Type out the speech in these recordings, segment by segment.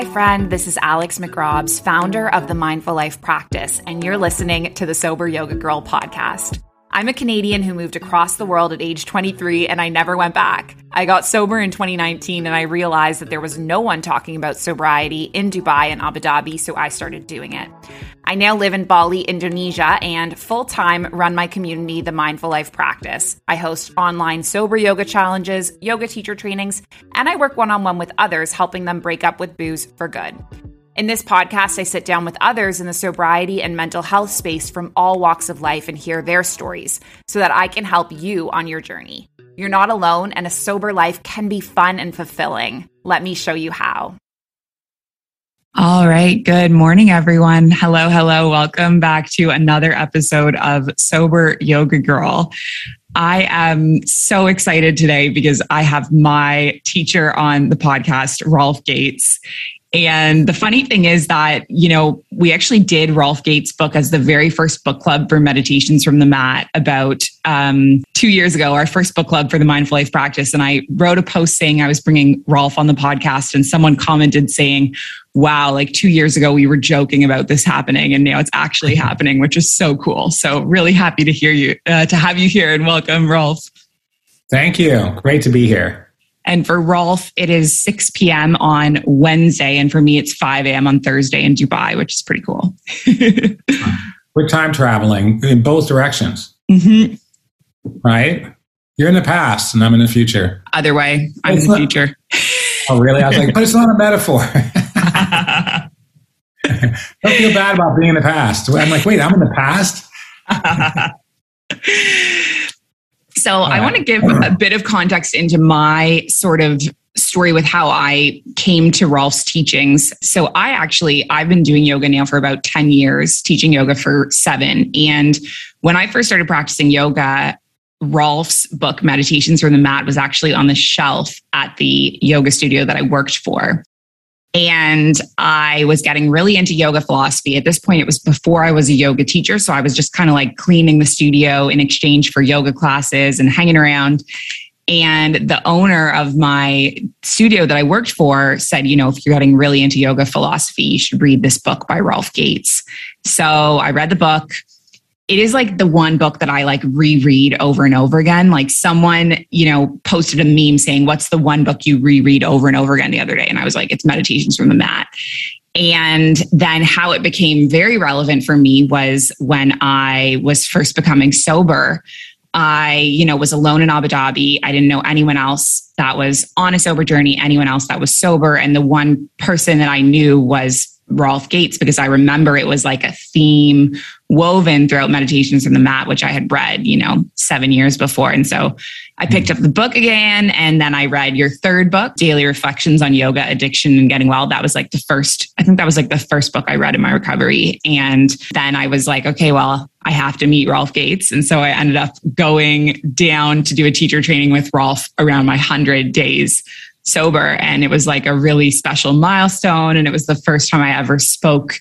Hi, friend. This is Alex McRobbs, founder of the Mindful Life Practice, and you're listening to the Sober Yoga Girl podcast. I'm a Canadian who moved across the world at age 23 and I never went back. I got sober in 2019 and I realized that there was no one talking about sobriety in Dubai and Abu Dhabi, so I started doing it. I now live in Bali, Indonesia, and full time run my community, the Mindful Life Practice. I host online sober yoga challenges, yoga teacher trainings, and I work one on one with others, helping them break up with booze for good. In this podcast, I sit down with others in the sobriety and mental health space from all walks of life and hear their stories so that I can help you on your journey. You're not alone, and a sober life can be fun and fulfilling. Let me show you how. All right. Good morning, everyone. Hello, hello. Welcome back to another episode of Sober Yoga Girl. I am so excited today because I have my teacher on the podcast, Rolf Gates. And the funny thing is that, you know, we actually did Rolf Gates' book as the very first book club for Meditations from the Mat about um, two years ago, our first book club for the Mindful Life Practice. And I wrote a post saying I was bringing Rolf on the podcast, and someone commented saying, wow, like two years ago, we were joking about this happening, and now it's actually happening, which is so cool. So, really happy to hear you, uh, to have you here, and welcome, Rolf. Thank you. Great to be here. And for Rolf, it is 6 p.m. on Wednesday. And for me, it's 5 a.m. on Thursday in Dubai, which is pretty cool. We're time traveling in both directions. Mm-hmm. Right? You're in the past and I'm in the future. Other way, I'm it's in the not, future. Oh, really? I was like, but it's not a metaphor. Don't feel bad about being in the past. I'm like, wait, I'm in the past? So I want to give a bit of context into my sort of story with how I came to Rolf's teachings. So I actually I've been doing yoga now for about 10 years, teaching yoga for 7. And when I first started practicing yoga, Rolf's book Meditations from the Mat was actually on the shelf at the yoga studio that I worked for. And I was getting really into yoga philosophy. At this point, it was before I was a yoga teacher. So I was just kind of like cleaning the studio in exchange for yoga classes and hanging around. And the owner of my studio that I worked for said, you know, if you're getting really into yoga philosophy, you should read this book by Rolf Gates. So I read the book it is like the one book that I like reread over and over again. Like someone, you know, posted a meme saying, What's the one book you reread over and over again the other day? And I was like, It's Meditations from the Mat. And then how it became very relevant for me was when I was first becoming sober. I, you know, was alone in Abu Dhabi. I didn't know anyone else that was on a sober journey, anyone else that was sober. And the one person that I knew was Rolf Gates because I remember it was like a theme woven throughout Meditations from the Mat, which I had read, you know, seven years before. And so I picked up the book again and then I read your third book, Daily Reflections on Yoga, Addiction, and Getting Well. That was like the first, I think that was like the first book I read in my recovery. And then I was like, okay, well, I have to meet Rolf Gates. And so I ended up going down to do a teacher training with Rolf around my 100 days sober. And it was like a really special milestone. And it was the first time I ever spoke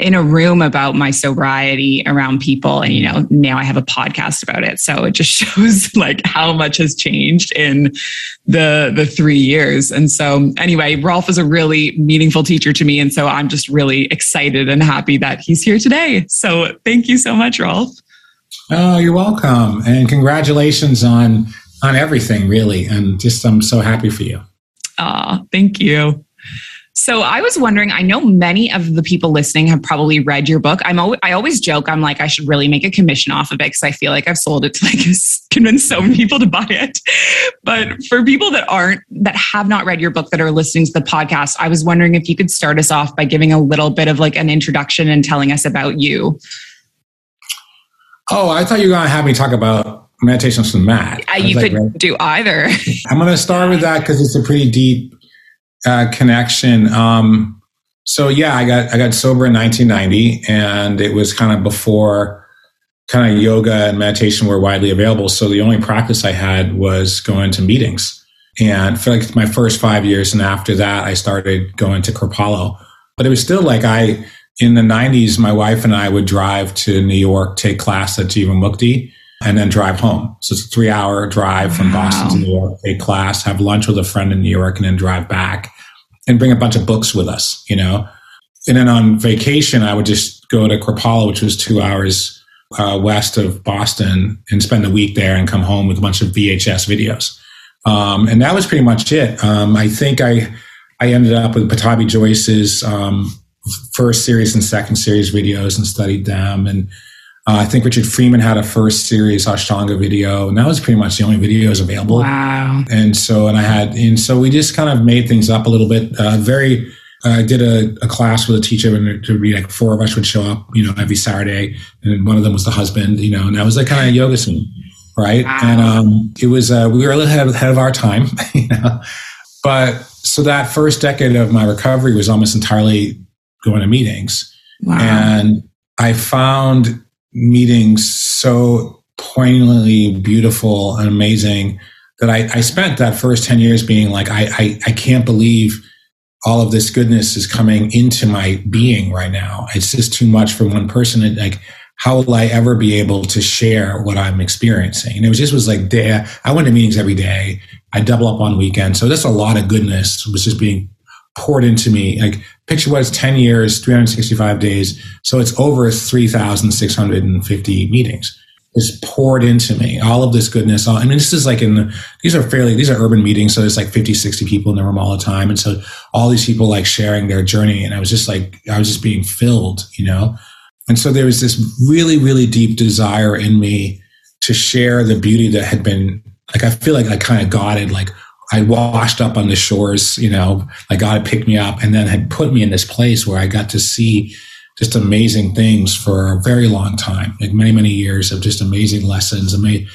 in a room about my sobriety around people. And, you know, now I have a podcast about it. So it just shows like how much has changed in the, the three years. And so anyway, Rolf is a really meaningful teacher to me. And so I'm just really excited and happy that he's here today. So thank you so much, Rolf. Oh, you're welcome. And congratulations on, on everything really. And just, I'm so happy for you. Ah, thank you. So I was wondering, I know many of the people listening have probably read your book. I'm always, I always joke, I'm like, I should really make a commission off of it because I feel like I've sold it to like convince so many people to buy it. But for people that aren't, that have not read your book that are listening to the podcast, I was wondering if you could start us off by giving a little bit of like an introduction and telling us about you. Oh, I thought you were going to have me talk about meditations from Mat. Uh, you like, could right? do either. I'm going to start with that because it's a pretty deep uh, connection. Um, so yeah, I got I got sober in 1990, and it was kind of before kind of yoga and meditation were widely available. So the only practice I had was going to meetings. And for like my first five years, and after that, I started going to Kripalu. But it was still like I in the 90s, my wife and I would drive to New York, take class at Jivamukti and then drive home. So it's a three hour drive from wow. Boston to New York, take class, have lunch with a friend in New York, and then drive back. and bring a bunch of books with us, you know. And then on vacation, I would just go to Kripalu, which was two hours uh, west of Boston, and spend a week there and come home with a bunch of VHS videos. Um, and that was pretty much it. Um, I think I I ended up with Pattabhi Jois's um, first series and second series videos and studied them. And uh, I think Richard Freeman had a first series Ashtanga video, and that was pretty much the only videos available. Wow! And so, and I had, and so we just kind of made things up a little bit. Uh, very I did a, a, class with a teacher and to be like four of us would show up, you know, every Saturday. And one of them was the husband, you know, and that was like kind of yoga scene. Right. Wow. And, um, it was, uh, we were a little ahead, ahead of our time, you know, but so that first decade of my recovery was almost entirely going to meetings. Wow. And I found meetings so poignantly beautiful and amazing that I, I spent that first 10 years being like, I, I, I can't believe all of this goodness is coming into my being right now. It's just too much for one person. And like, how will I ever be able to share what I'm experiencing? And it was just was like day. I went to meetings every day. I double up on weekends. So that's a lot of goodness was just being poured into me. Like picture was 10 years, 365 days. So it's over 3,650 meetings is poured into me. All of this goodness. I mean, this is like in the, these are fairly, these are urban meetings. So there's like 50, 60 people in the room all the time. And so all these people like sharing their journey. And I was just like, I was just being filled, you know? And so there was this really, really deep desire in me to share the beauty that had been like, I feel like I kind of got it. Like I washed up on the shores, you know, like God picked me up and then had put me in this place where I got to see just amazing things for a very long time, like many, many years of just amazing lessons, ama-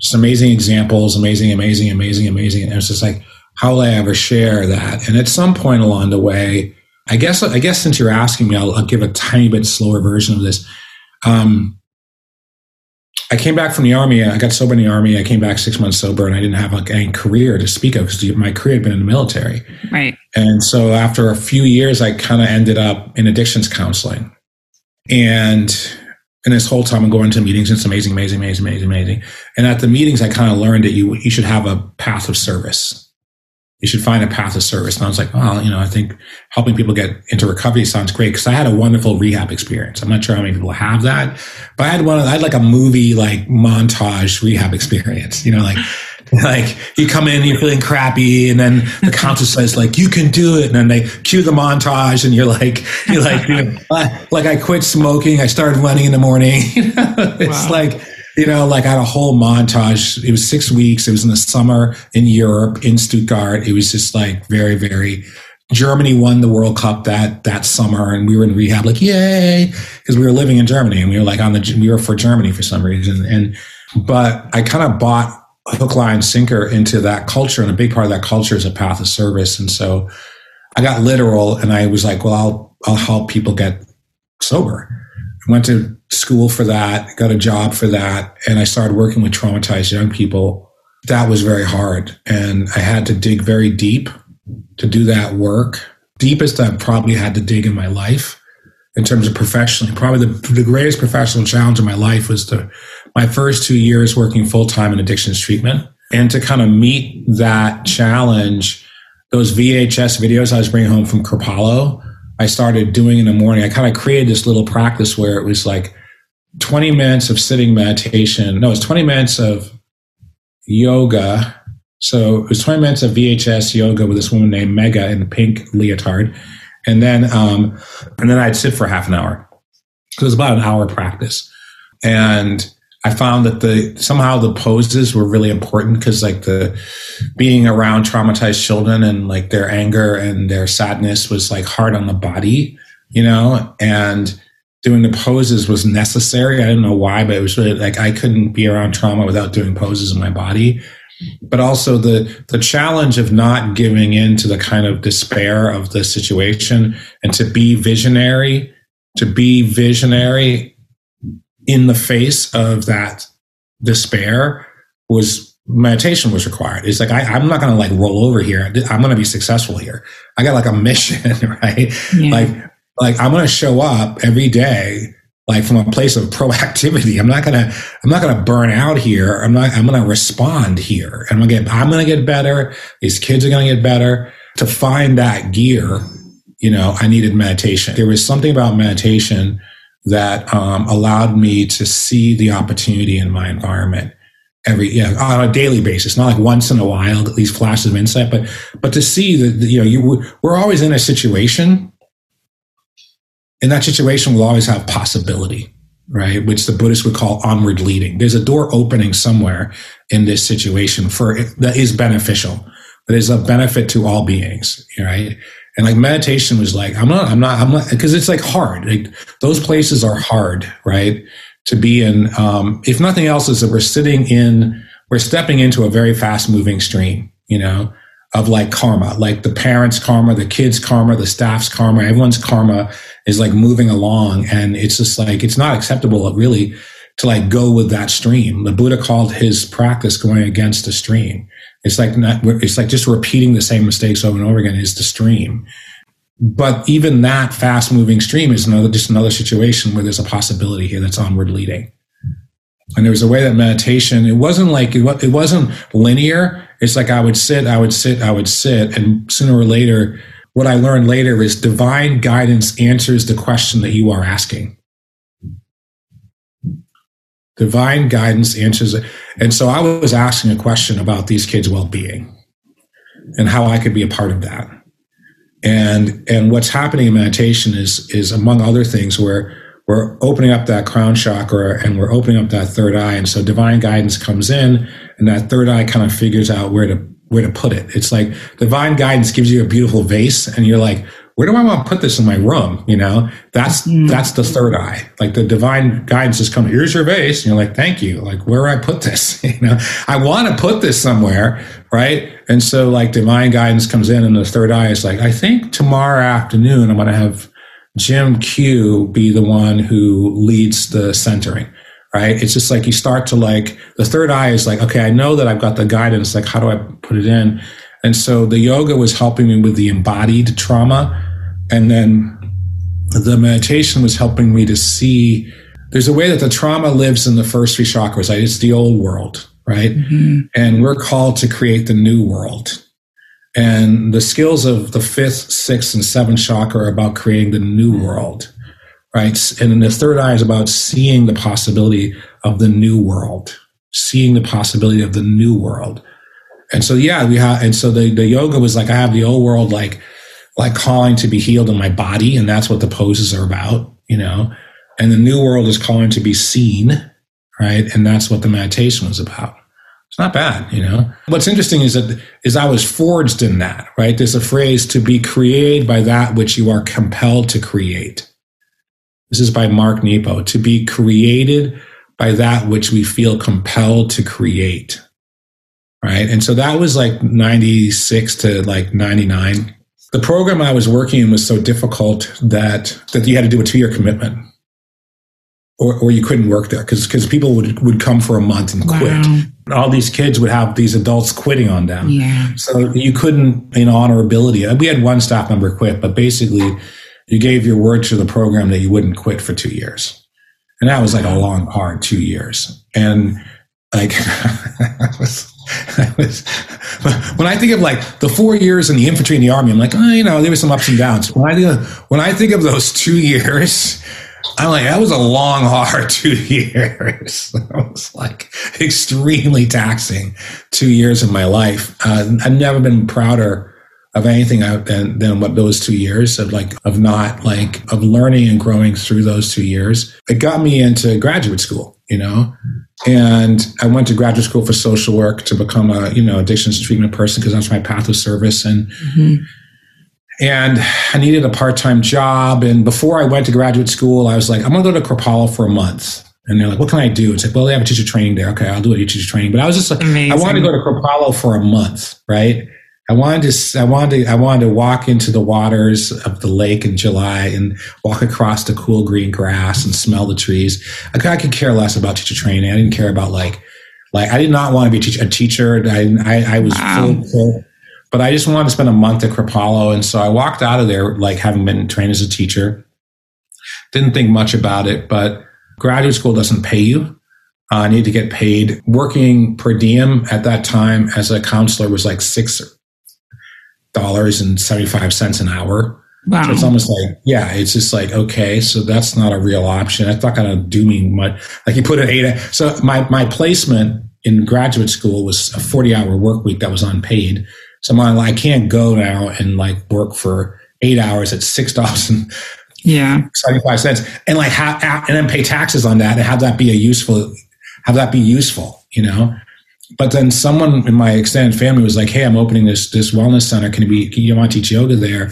just amazing examples, amazing, amazing, amazing, amazing. And it's just like, how will I ever share that? And at some point along the way, I guess, I guess since you're asking me, I'll, I'll give a tiny bit slower version of this. Um, I came back from the army. I got sober in the army. I came back six months sober, and I didn't have like any career to speak of because my career had been in the military. Right. And so after a few years, I kind of ended up in addictions counseling, and and this whole time I'm going to meetings. It's amazing, amazing, amazing, amazing, amazing. And at the meetings, I kind of learned that you you should have a path of service you should find a path of service. And I was like, well, you know, I think helping people get into recovery sounds great because I had a wonderful rehab experience. I'm not sure how many people have that, but I had one, I had like a movie like montage rehab experience, you know, like, like you come in, you're feeling crappy, and then the counselor says like, you can do it. And then they cue the montage and you're like, you're like, you know, like I quit smoking. I started running in the morning. it's wow. like, you know, like I had a whole montage. It was six weeks. It was in the summer in Europe, in Stuttgart. It was just like very, very. Germany won the World Cup that that summer, and we were in rehab, like yay, because we were living in Germany, and we were like on the we were for Germany for some reason. And but I kind of bought hook, line, sinker into that culture, and a big part of that culture is a path of service. And so I got literal, and I was like, well, I'll I'll help people get sober. I went to school for that, got a job for that, and I started working with traumatized young people. That was very hard. And I had to dig very deep to do that work. Deepest I've probably had to dig in my life in terms of professionally. Probably the, the greatest professional challenge in my life was to my first two years working full time in addictions treatment. And to kind of meet that challenge, those VHS videos I was bringing home from Kripalu, I started doing in the morning. I kind of created this little practice where it was like 20 minutes of sitting meditation. No, it's 20 minutes of yoga. So it was 20 minutes of VHS yoga with this woman named Mega in the pink leotard. And then, um, and then I'd sit for half an hour. So it was about an hour practice. And I found that the, somehow the poses were really important because like the being around traumatized children and like their anger and their sadness was like hard on the body, you know, and, doing the poses was necessary. I didn't know why, but it was really like I couldn't be around trauma without doing poses in my body. But also the the challenge of not giving in to the kind of despair of the situation and to be visionary, to be visionary in the face of that despair was meditation was required. It's like I, am not going to like roll over here. I'm going to be successful here. I got like a mission, right? Yeah. Like like I'm going to show up every day like from a place of proactivity. I'm not gonna I'm not gonna burn out here. I'm not I'm gonna respond here. And I'm gonna get I'm gonna get better. These kids are gonna get better. to find that gear, you know, I needed meditation. There was something about meditation that um, allowed me to see the opportunity in my environment every yeah on a daily basis not like once in a while these flashes of insight but but to see that you know you we're always in a situation and that situation we'll always have possibility right? Which the buddhists would call onward leading. There's a door opening somewhere in this situation for that is beneficial that is a benefit to all beings right? And like meditation was like i'm not i'm not i'm not because it's like hard. Like those places are hard right? To be in. Um, if nothing else, is that we're sitting in, we're stepping into a very fast moving stream, you know, of like karma, like the parents' karma, the kids' karma, the staff's karma, everyone's karma is like moving along. And it's just like, it's not acceptable really to like go with that stream. The Buddha called his practice going against the stream. It's like not, it's like just repeating the same mistakes over and over again is the stream but even that fast moving stream is another just another situation where there's a possibility here that's onward leading and there was a way that meditation it wasn't like it wasn't linear it's like i would sit i would sit i would sit and sooner or later what i learned later is divine guidance answers the question that you are asking. Divine guidance answers it. And so i was asking a question about these kids well-being and how i could be a part of that. And and what's happening in meditation is is among other things where we're opening up that crown chakra and we're opening up that third eye. And so divine guidance comes in and that third eye kind of figures out where to where to put it it's like divine guidance gives you a beautiful vase and you're like where do I want to put this in my room? You know, that's mm. that's the third eye. Like the divine guidance is coming. Here's your vase. And you're like, thank you. Like, where do I put this? you know, I want to put this somewhere, right? And so, like, divine guidance comes in, and the third eye is like, I think tomorrow afternoon I'm going to have Jim Q be the one who leads the centering. Right. It's just like you start to like the third eye is like, okay, I know that I've got the guidance. Like, how do I put it in? And so the yoga was helping me with the embodied trauma and then the meditation was helping me to see there's a way that the trauma lives in the first three chakras. Right? It's the old world, right? Mm-hmm. And we're called to create the new world. And the skills of the fifth, sixth, and seventh chakra are about creating the new world, right? And the third eye is about seeing the possibility of the new world, seeing the possibility of the new world. And so, yeah, we have, and so the, the yoga was like, I have the old world, like, like calling to be healed in my body. And that's what the poses are about, you know. And the new world is calling to be seen, right? And that's what the meditation was about. It's not bad, you know. What's interesting is that is I was forged in that, right? There's a phrase to be created by that which you are compelled to create. This is by Mark Nepo. To be created by that which we feel compelled to create. Right. And so that was like 96 to like 99 the program I was working in was so difficult that that you had to do a two year commitment, or or you couldn't work there because because people would would come for a month and quit. Wow. All these kids would have these adults quitting on them. Yeah. So you couldn't, in honorability. Uh, we had one staff member quit, but basically, you gave your word to the program that you wouldn't quit for two years, and that was like a long, hard two years. And like, was, was, when I think of like the four years in the infantry and the army, I'm like, oh, you know, there were some ups and downs. When I think of, when I think of those two years, I'm like, that was a long, hard two years. It was like extremely taxing two years of my life. Uh, I've never been prouder of anything out than, than what those two years of like of not like of learning and growing through those two years. It got me into graduate school, you know, and I went to graduate school for social work to become a you know addictions treatment person because that's my path of service and. Mm-hmm. And I needed a part time job. And before I went to graduate school, I was like, I'm going to go to Kripalu for a month. And they're like, what can I do? It's like, well, they have a teacher training there. Okay, I'll do a teacher training. But I was just like, Amazing. I wanted to go to Kripalu for a month, right? I wanted to, I wanted to, I wanted to walk into the waters of the lake in July and walk across the cool green grass and smell the trees. I, I could care less about teacher training. I didn't care about like, like I did not want to be a teacher. A teacher. I, I, I was wow. full, but I just wanted to spend a month at Kripalu. And so I walked out of there, like having been trained as a teacher. Didn't think much about it, but graduate school doesn't pay you. Uh, I need to get paid. Working per diem at that time as a counselor was like six dollars and seventy five cents an hour. Wow. So it's almost like, yeah, it's just like, okay, so that's not a real option. That's not going to do me much. Like you put an eight. So my, my placement in graduate school was a 40 hour work week that was unpaid. So I'm like, I can't go now and like work for eight hours at six dollars and yeah 75 cents and like have, and then pay taxes on that and have that be a useful have that be useful you know but then someone in my extended family was like hey i'm opening this this wellness center. Can you can you want to teach yoga there?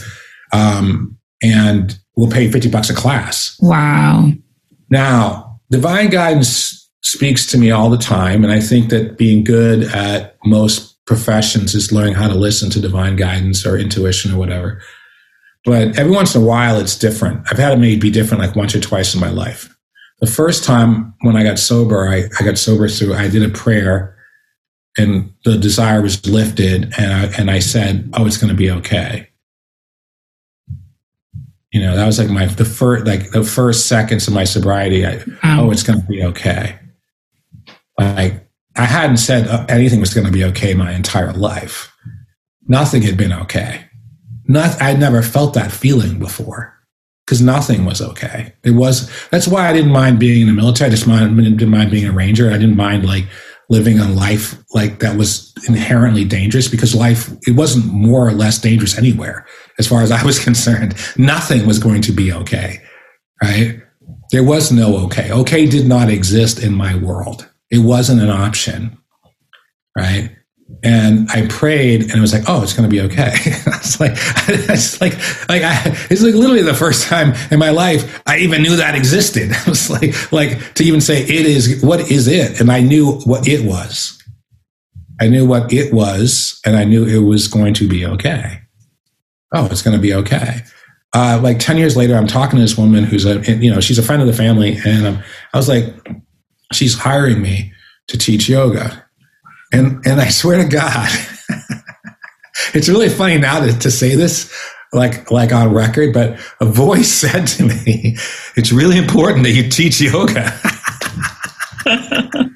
Um, and we'll pay 50 bucks a class. Wow. Now divine guidance speaks to me all the time and i think that being good at most professions is learning how to listen to divine guidance or intuition or whatever. But every once in a while, it's different. I've had it maybe be different like once or twice in my life. The first time when I got sober, I, I got sober through, I did a prayer and the desire was lifted and I, and I said, oh, it's going to be okay. You know, that was like my, the first, like the first seconds of my sobriety. I, oh, it's going to be okay. Like I hadn't said uh, anything was going to be okay my entire life. Nothing had been okay not, I'd never felt that feeling before because nothing was okay. It was, that's why I didn't mind being in the military. I just mind, didn't mind being a ranger. I didn't mind like living a life like that was inherently dangerous because life, it wasn't more or less dangerous anywhere as far as I was concerned. Nothing was going to be okay. Right. There was no okay. Okay did not exist in my world. It wasn't an option. Right and I prayed, and it was like, "Oh, it's going to be okay." it's like, it's like, like I, it's like literally the first time in my life I even knew that existed. It was like, like to even say it is what is it, and I knew what it was. I knew what it was, and I knew it was going to be okay. Oh, it's going to be okay. Uh, like ten years later, I'm talking to this woman who's a, you know, she's a friend of the family, and um, I was like, she's hiring me to teach yoga and and I swear to God, it's really funny now to, to say this like like on record, but a voice said to me, "It's really important that you teach yoga."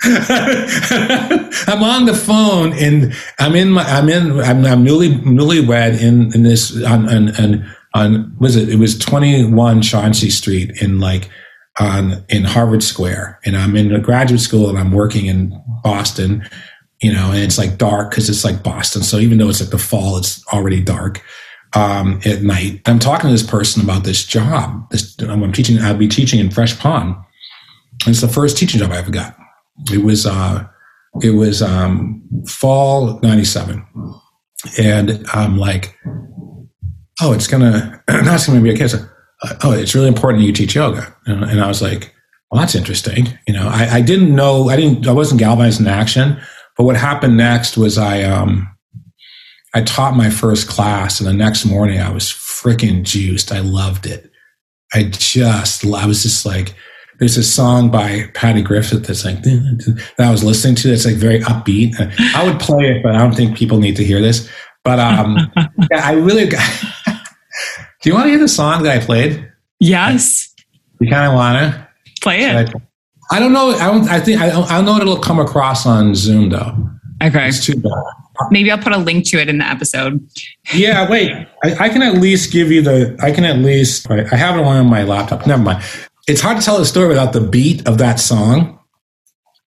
I'm on the phone and I'm in my I'm in I'm, I'm newly newlywed in in this on on on, on was it it was 21 Chauncy Street in like on in Harvard Square, and I'm in a graduate school and I'm working in Boston, you know, and it's like dark because it's like Boston. So even though it's like the fall, it's already dark um, at night. I'm talking to this person about this job. This I'm teaching. I'll be teaching in Fresh Pond. And it's the first teaching job I ever got. It was uh, it was um, fall '97, and I'm like, oh, it's gonna that's gonna be okay. So oh, it's really important that you teach yoga. And, I was like, well, that's interesting. You know, I, I, didn't know, I didn't, I wasn't galvanized in action. But what happened next was I, um, I taught my first class, and the next morning I was freaking juiced. I loved it. I just, I was just like, there's a song by Patty Griffin that's like that I was listening to. That's like very upbeat. I would play it, but I don't think people need to hear this. But um, yeah, I really. Got, Do you want to hear the song that I played? Yes. You kind of want to play it. I, I, don't know. I don't. I think I don't, I don't know what it'll come across on Zoom though. Okay. It's too bad. Maybe I'll put a link to it in the episode. Yeah, wait. I, I, can at least give you the. I can at least. I have it on my laptop. Never mind. It's hard to tell a story without the beat of that song.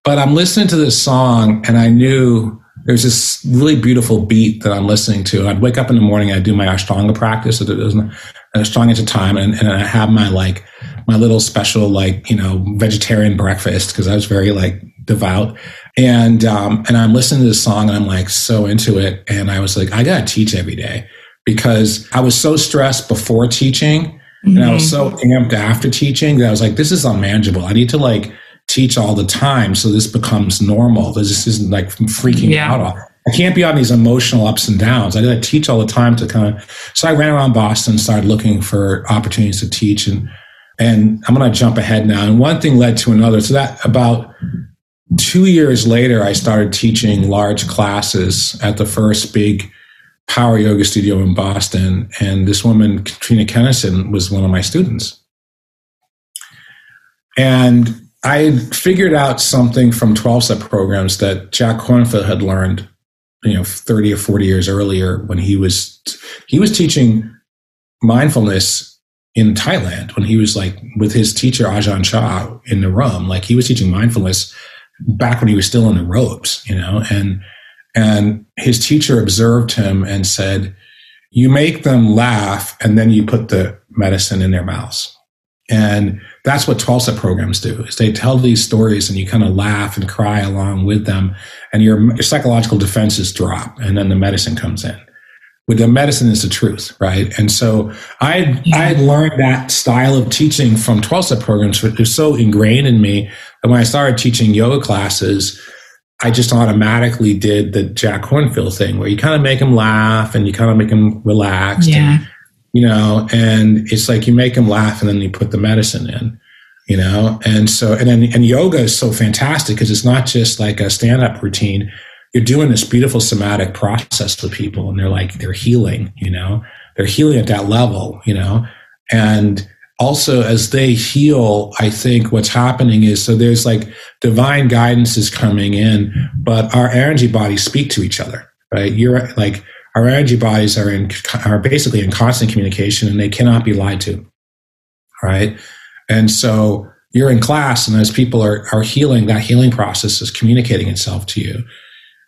But I'm listening to this song, and I knew there's this really beautiful beat that I'm listening to. I'd wake up in the morning, I'd do my Ashtanga practice. So an Ashtanga at a time, and, and I have my like my little special like you know vegetarian breakfast because I was very like devout. And um, and I'm listening to this song, and I'm like so into it, and I was like, I gotta teach every day because I was so stressed before teaching, mm-hmm. and I was so mm-hmm. amped after teaching that I was like, this is unmanageable. I need to like teach all the time so this becomes normal. This isn't like freaking yeah. out. I can't be on these emotional ups and downs. I to teach all the time to kind of. So I ran around Boston, started looking for opportunities to teach, and and I'm going to jump ahead now. And one thing led to another. So that about two years later, I started teaching large classes at the first big power yoga studio in Boston, and this woman Katrina Kenison was one of my students. And I figured out something from 12 step programs that Jack Kornfield had learned you know 30 or 40 years earlier when he was he was teaching mindfulness in Thailand when he was like with his teacher Ajahn Chah in the room like he was teaching mindfulness back when he was still in the robes you know and and his teacher observed him and said you make them laugh and then you put the medicine in their mouths. And that's what 12 step programs do is they tell these stories and you kind of laugh and cry along with them and your, your psychological defenses drop and then the medicine comes in with the medicine is the truth right and so i yeah. i learned that style of teaching from 12 step programs it was so ingrained in me that when i started teaching yoga classes i just automatically did the jack kornfield thing where you kind of make them laugh and you kind of make them relaxed yeah. and, you know, and it's like you make them laugh and then you put the medicine in, you know, and so, and then, and yoga is so fantastic because it's not just like a stand up routine. You're doing this beautiful somatic process with people and they're like, they're healing, you know, they're healing at that level, you know, and also as they heal, I think what's happening is so there's like divine guidance is coming in, but our energy bodies speak to each other, right? You're like, our energy bodies are in are basically in constant communication and they cannot be lied to right? And so you're in class and as people are are healing that healing process is communicating itself to you.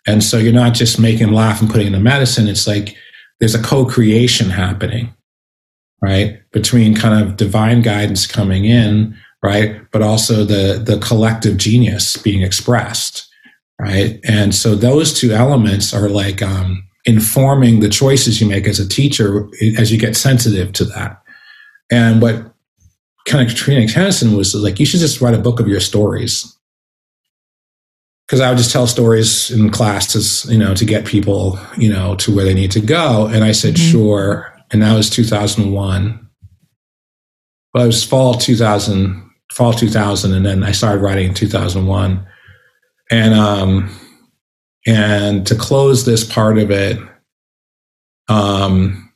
And so you're not just making them laugh and putting in the medicine. It's like there's a co-creation happening right? Between kind of divine guidance coming in right? But also the the collective genius being expressed right? And so those two elements are like um informing the choices you make as a teacher as you get sensitive to that. And what kind of Katrina Kenison was like, you should just write a book of your stories. Because I would just tell stories in classes, you know, to get people, you know, to where they need to go. And I said, mm-hmm. sure. And that was 2001. Well, it was fall 2000, fall 2000. And then I started writing in 2001. And, um, and to close this part of it, um,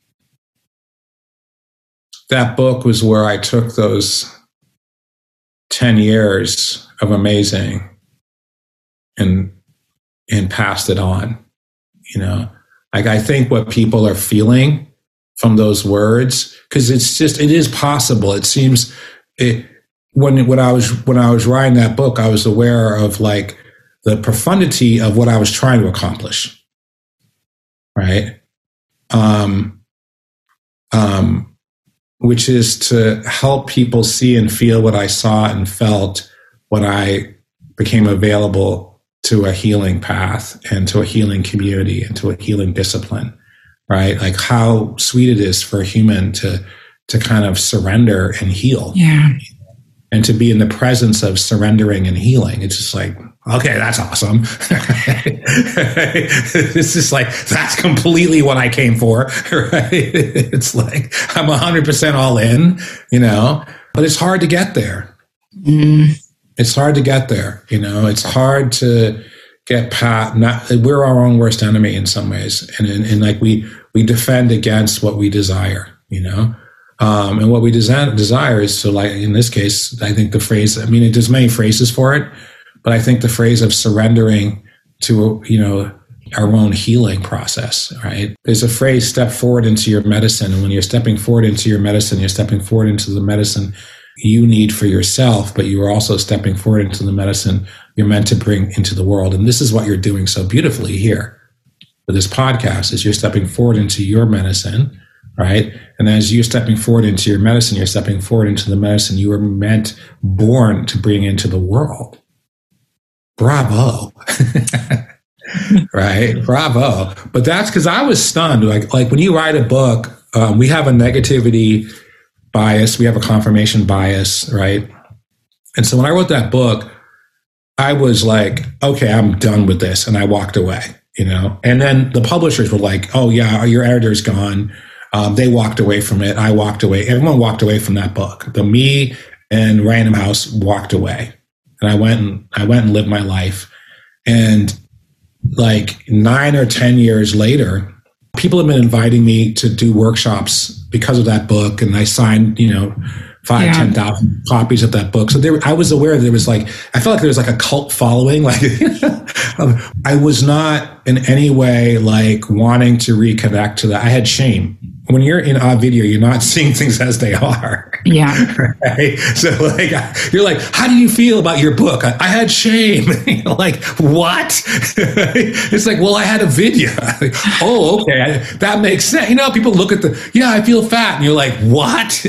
that book was where I took those 10 years of amazing and and passed it on. You know, like I think what people are feeling from those words, because it's just it is possible. It seems it when when I was when I was writing that book, I was aware of like the profundity of what I was trying to accomplish. Right. Um, um, which is to help people see and feel what I saw and felt when I became available to a healing path and to a healing community and to a healing discipline. Right. Like how sweet it is for a human to, to kind of surrender and heal. Yeah. And to be in the presence of surrendering and healing. It's just like, okay, that's awesome. this is like, that's completely what I came for, right? It's like, I'm 100% all in, you know, but it's hard to get there. Mm. It's hard to get there, you know, it's hard to get past, not, we're our own worst enemy in some ways. And, and, and like we, we defend against what we desire, you know? Um, and what we desire, desire is to like in this case, I think the phrase, I mean, there's many phrases for it, but I think the phrase of surrendering to, you know, our own healing process, right? There's a phrase, step forward into your medicine. And when you're stepping forward into your medicine, you're stepping forward into the medicine you need for yourself, but you are also stepping forward into the medicine you're meant to bring into the world. And this is what you're doing so beautifully here with this podcast is you're stepping forward into your medicine, right? And as you're stepping forward into your medicine, you're stepping forward into the medicine you were meant, born to bring into the world bravo. right? Bravo. But that's because I was stunned. Like, like when you write a book, um, we have a negativity bias, we have a confirmation bias, right? And so when I wrote that book, I was like, okay, I'm done with this. And I walked away, you know? And then the publishers were like, oh, yeah, your editor's gone. Um, they walked away from it. I walked away. Everyone walked away from that book. The me and Random House walked away and I went and I went and lived my life. And like nine or 10 years later, people have been inviting me to do workshops because of that book. And I signed, you know, five, Yeah. 10,000 copies of that book. So there, I was aware that there was like, I felt like there was like a cult following. Like, um, I was not in any way like wanting to reconnect to that. I had shame. When you're in a video, you're not seeing things as they are. Yeah. Right? So like you're like, how do you feel about your book? I, I had shame. Like, what? it's like, well, I had a video. Like, oh, okay, I, that makes sense. You know, people look at the, yeah, I feel fat, and you're like, what?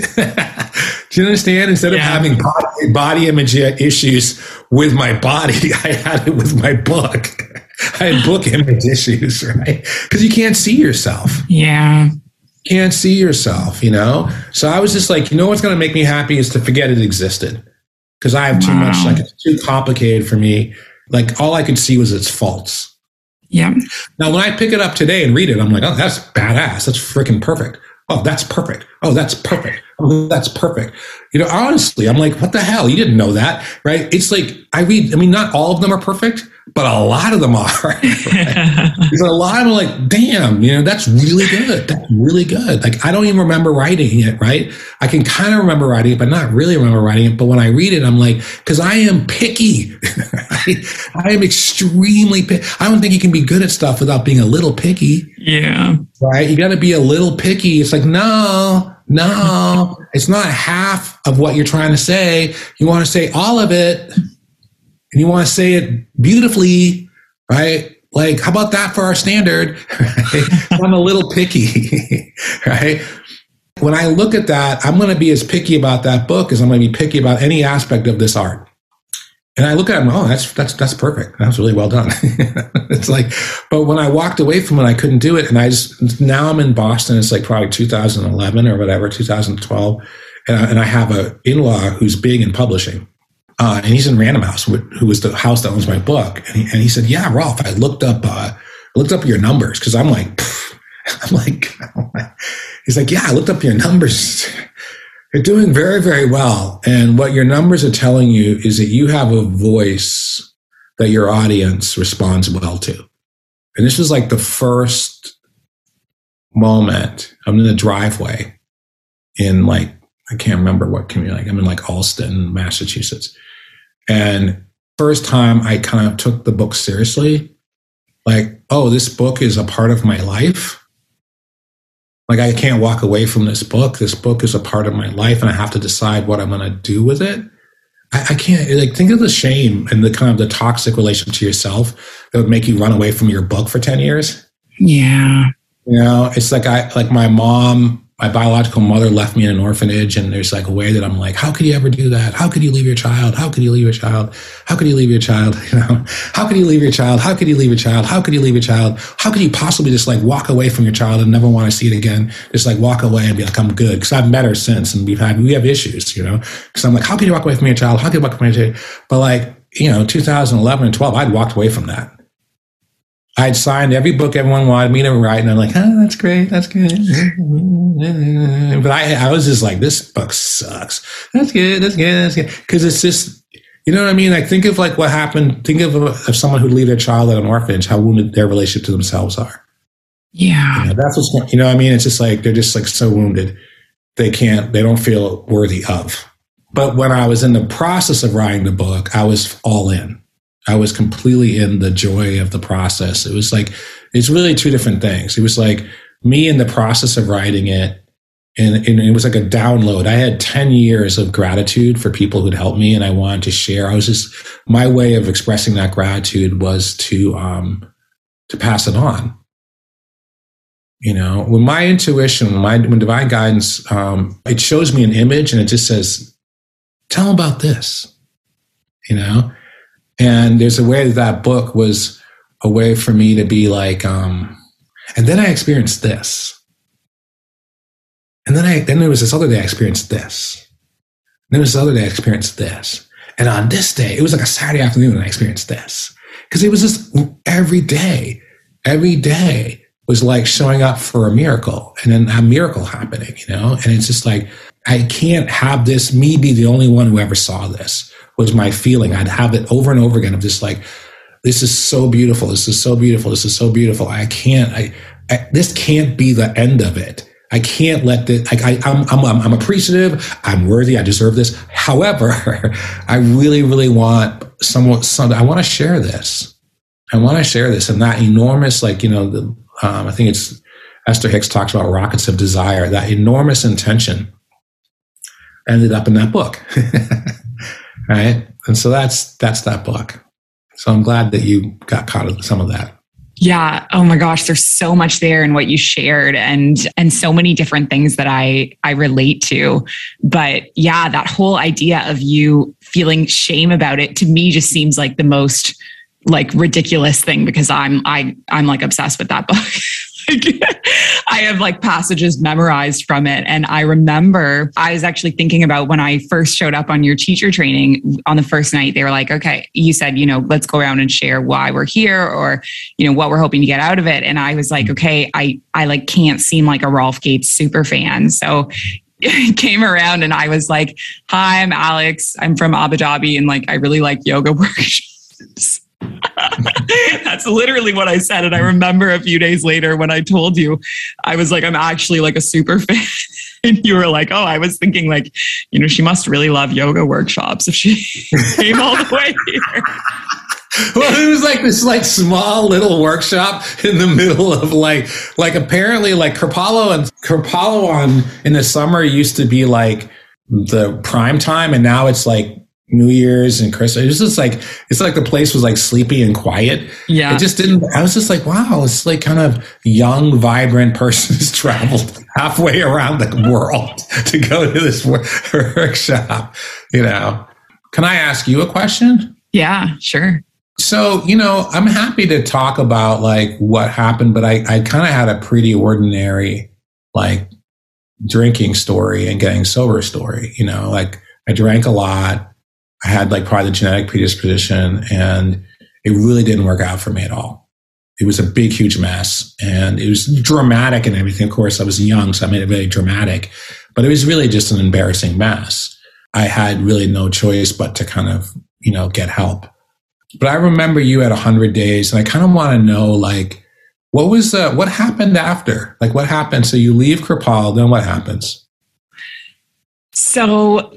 do you understand? Instead of having body, body image issues with my body, I had it with my book. I had book image issues, right? Because you can't see yourself Yeah. Can't see yourself, you know? So I was just like, you know what's going to make me happy is to forget it existed. Because I have too much, like, it's too complicated for me. Like, all I could see was its faults. Yeah. Now, when I pick it up today and read it, I'm like, oh, that's badass. That's freaking perfect. Oh, that's perfect. Oh, that's perfect. Oh, that's perfect. You know, honestly, I'm like, what the hell? You didn't know that, right? It's like, I read, I mean, not all of them are perfect, but a lot of them are. right? A lot of them like, damn, you know, that's really good. That's really good. Like, I don't even remember writing it, right? I can kind of remember writing it, but not really remember writing it. But when I read it, I'm like, because I am picky. right? I am extremely picky. I don't think you can be good at stuff without being a little picky, yeah. right? You got to be a little picky. It's like, no, no, it's not half of what you're trying to say. You want to say all of it and you want to say it beautifully, right? Like, how about that for our standard? I'm a little picky, right? When I look at that, I'm going to be as picky about that book as I'm going to be picky about any aspect of this art. And I look at them, oh, that's that's that's perfect. That's really well done. it's like, but when I walked away from it, I couldn't do it. And I just now I'm in Boston. It's like probably 2011 or whatever, 2012, and I, and I have a in-law who's big in publishing, uh, and he's in Random House, wh- who was the house that owns my book. And he, and he said, "Yeah, Rolf, I looked up uh, looked up your numbers because I'm like. I'm like, he's like, yeah, I looked up your numbers. You're doing very, very well. And what your numbers are telling you is that you have a voice that your audience responds well to. And this was like the first moment. I'm in the driveway in like, I can't remember what community, I'm in like Allston, Massachusetts. And first time I kind of took the book seriously, like, oh, this book is a part of my life. Like I can't walk away from this book. This book is a part of my life, and I have to decide what I'm going to do with it. I, I can't like think of the shame and the kind of the toxic relation to yourself that would make you run away from your book for ten years. Yeah. You know, it's like I like my mom, my biological mother left me in an orphanage, and there's like a way that I'm like, how could you ever do that? How could you leave your child? How could you leave your child? How could you leave your child? You know, how could you leave your child? How could you leave your child? How could you leave your child? How could you possibly just like walk away from your child and never want to see it again? Just like walk away and be like, I'm good because I've met her since, and we've had we have issues, you know. Because I'm like, how could you walk away from your child? How could you walk away from your child? But like, you know, 2011 and 12, I'd walked away from that. I'd signed every book everyone wanted me to write, and I'm like, oh, that's great, that's good. But I, I was just like, this book sucks. That's good, that's good, that's good. Because it's just, you know what I mean? Like, think of like what happened. Think of, uh, of someone who'd leave their child at an orphanage, how wounded their relationship to themselves are. Yeah. You know, that's what's, going- you know what I mean? It's just like, they're just like so wounded. They can't, they don't feel worthy of. But when I was in the process of writing the book, I was all in. I was completely in the joy of the process. It was like, it's really two different things. It was like me in the process of writing it, and, and it was like a download. I had 10 years of gratitude for people who'd helped me, and I wanted to share. I was just, my way of expressing that gratitude was to, um, to pass it on. You know, when my intuition, when my when divine guidance, um, it shows me an image and it just says, "Tell them about this," you know. And there's a way that that book was a way for me to be like, um, and then I experienced this, and then I then there was this other day I experienced this, and then there was this other day I experienced this, and on this day it was like a Saturday afternoon and I experienced this. Because it was just every day, every day was like showing up for a miracle and then a miracle happening, you know? And it's just like, I can't have this, me be the only one who ever saw this was my feeling. I'd have it over and over again of just like, this is so beautiful. This is so beautiful. This is so beautiful. I can't, I, I this can't be the end of it. I can't let the, I, I, I'm, I'm, I'm appreciative. I'm worthy. I deserve this. However, I really, really want someone, some, I want to share this. I want to share this and that enormous, like, you know, the, um, I think it's Esther Hicks talks about rockets of desire, that enormous intention ended up in that book. right. And so that's, that's that book. So I'm glad that you got caught some of that. Yeah. Oh my gosh, there's so much there in what you shared and and so many different things that I I relate to. But yeah, that whole idea of you feeling shame about it to me just seems like the most like ridiculous thing because I'm I I'm like obsessed with that book. I have like passages memorized from it. And I remember I was actually thinking about when I first showed up on your teacher training on the first night, they were like, okay, you said, you know, let's go around and share why we're here or, you know, what we're hoping to get out of it. And I was like, mm-hmm. okay, I, I like can't seem like a Rolf Gates super fan. So came around and I was like, hi, I'm Alex. I'm from Abu Dhabi and like, I really like yoga workshops. That's literally what I said. And I remember a few days later when I told you, I was like, I'm actually like a super fan. And you were like, oh, I was thinking like, you know, she must really love yoga workshops if she came all the way here. well, it was like this like small little workshop in the middle of like like apparently like Kripalu and Kripalu on in the summer used to be like the prime time and now it's like New Year's and Christmas. It was just like it's like the place was like sleepy and quiet. Yeah, it just didn't. I was just like, wow, it's like kind of young, vibrant person has traveled halfway around the world to go to this workshop. You know, can I ask you a question? Yeah, sure. So you know, I'm happy to talk about like what happened, but I I kind of had a pretty ordinary like drinking story and getting sober story. You know, like I drank a lot. I had like probably the genetic predisposition and it really didn't work out for me at all. It was a big, huge mess and it was dramatic and everything. Of course, I was young, so I made it very dramatic, but it was really just an embarrassing mess. I had really no choice but to kind of, you know, get help. But I remember you at 100 days and I kind of want to know like, what was, uh, what happened after? Like, what happened? So you leave Kripalu, then what happens? So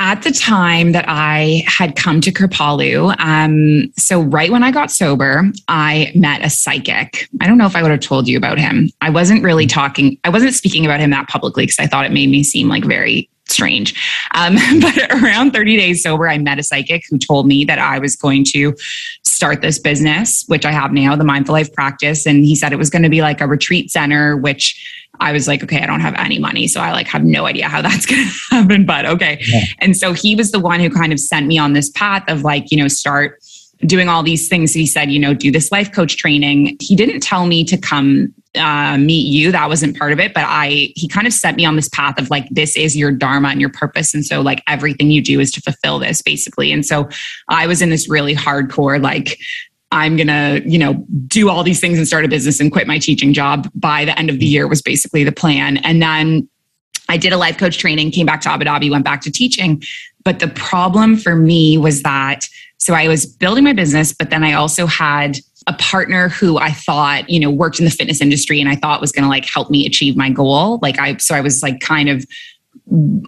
at the time that I had come to Kripalu, um, so right when I got sober, I met a psychic. I don't know if I would have told you about him. I wasn't really talking, I wasn't speaking about him that publicly because I thought it made me seem like very strange. Um, but around 30 days sober, I met a psychic who told me that I was going to start this business, which I have now, the Mindful Life Practice. And he said it was going to be like a retreat center, which I was like, okay, I don't have any money. So I like have no idea how that's going to happen, but okay. Yeah. And so he was the one who kind of sent me on this path of like, you know, start doing all these things. He said, you know, do this life coach training. He didn't tell me to come uh, meet you. That wasn't part of it, but I, he kind of set me on this path of like, this is your dharma and your purpose. And so like everything you do is to fulfill this basically. And so I was in this really hardcore, like, I'm going to, you know, do all these things and start a business and quit my teaching job by the end of the year was basically the plan. And then I did a life coach training, came back to Abu Dhabi, went back to teaching. But the problem for me was that so I was building my business, but then I also had a partner who I thought, you know, worked in the fitness industry and I thought was going to like help me achieve my goal. Like I, so I was like kind of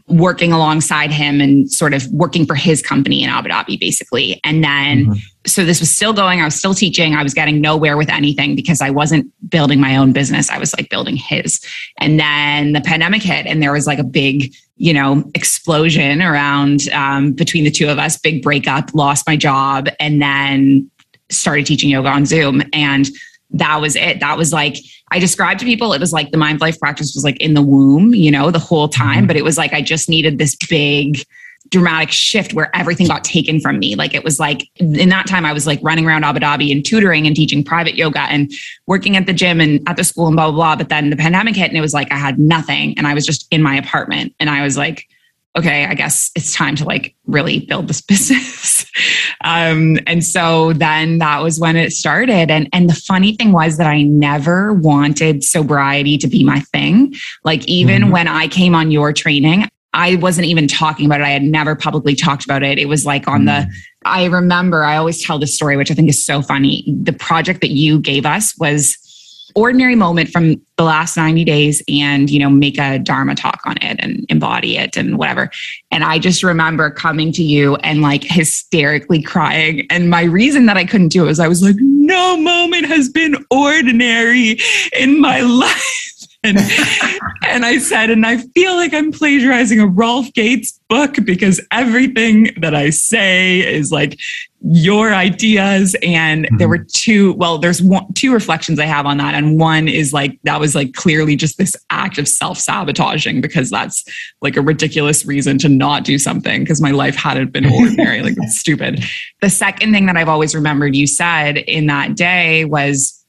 working alongside him and sort of working for his company in Abu Dhabi, basically. And then, mm-hmm. so this was still going. I was still teaching. I was getting nowhere with anything because I wasn't building my own business. I was like building his. And then the pandemic hit, and there was like a big, you know, explosion around um, between the two of us, big breakup, lost my job, and then started teaching yoga on Zoom. And that was it. That was like, I described to people, it was like the mind life practice was like in the womb, you know, the whole time. Mm-hmm. But it was like, I just needed this big, dramatic shift where everything got taken from me. Like it was like in that time, I was like running around Abu Dhabi and tutoring and teaching private yoga and working at the gym and at the school and blah, blah, blah. But then the pandemic hit and it was like I had nothing and I was just in my apartment and I was like, okay, I guess it's time to like really build this business. um, and so then that was when it started. And and the funny thing was that I never wanted sobriety to be my thing. Like even mm-hmm. when I came on your training, I wasn't even talking about it. I had never publicly talked about it. It was like on mm-hmm. the I remember I always tell this story, which I think is so funny. The project that you gave us was ordinary moment from the last 90 days and, you know, make a Dharma talk on it and embody it and whatever. And I just remember coming to you and like hysterically crying. And my reason that I couldn't do it was I was like, no moment has been ordinary in my life. And, and I said, and I feel like I'm plagiarizing a Rolf Gates book because everything that I say is like your ideas. And mm-hmm. there were two, well, there's one, two reflections I have on that. And one is like, that was like clearly just this act of self sabotaging because that's like a ridiculous reason to not do something because my life hadn't been ordinary. like it's stupid. The second thing that I've always remembered you said in that day was,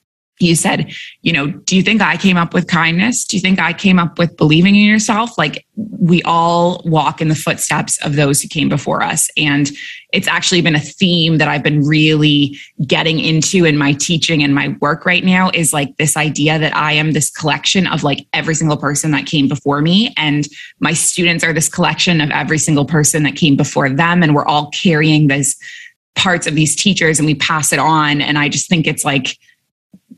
you said, you know, do you think I came up with kindness? Do you think I came up with believing in yourself? Like we all walk in the footsteps of those who came before us. And it's actually been a theme that I've been really getting into in my teaching and my work right now is like this idea that I am this collection of like every single person that came before me. And my students are this collection of every single person that came before them. And we're all carrying these parts of these teachers and we pass it on. And I just think it's like,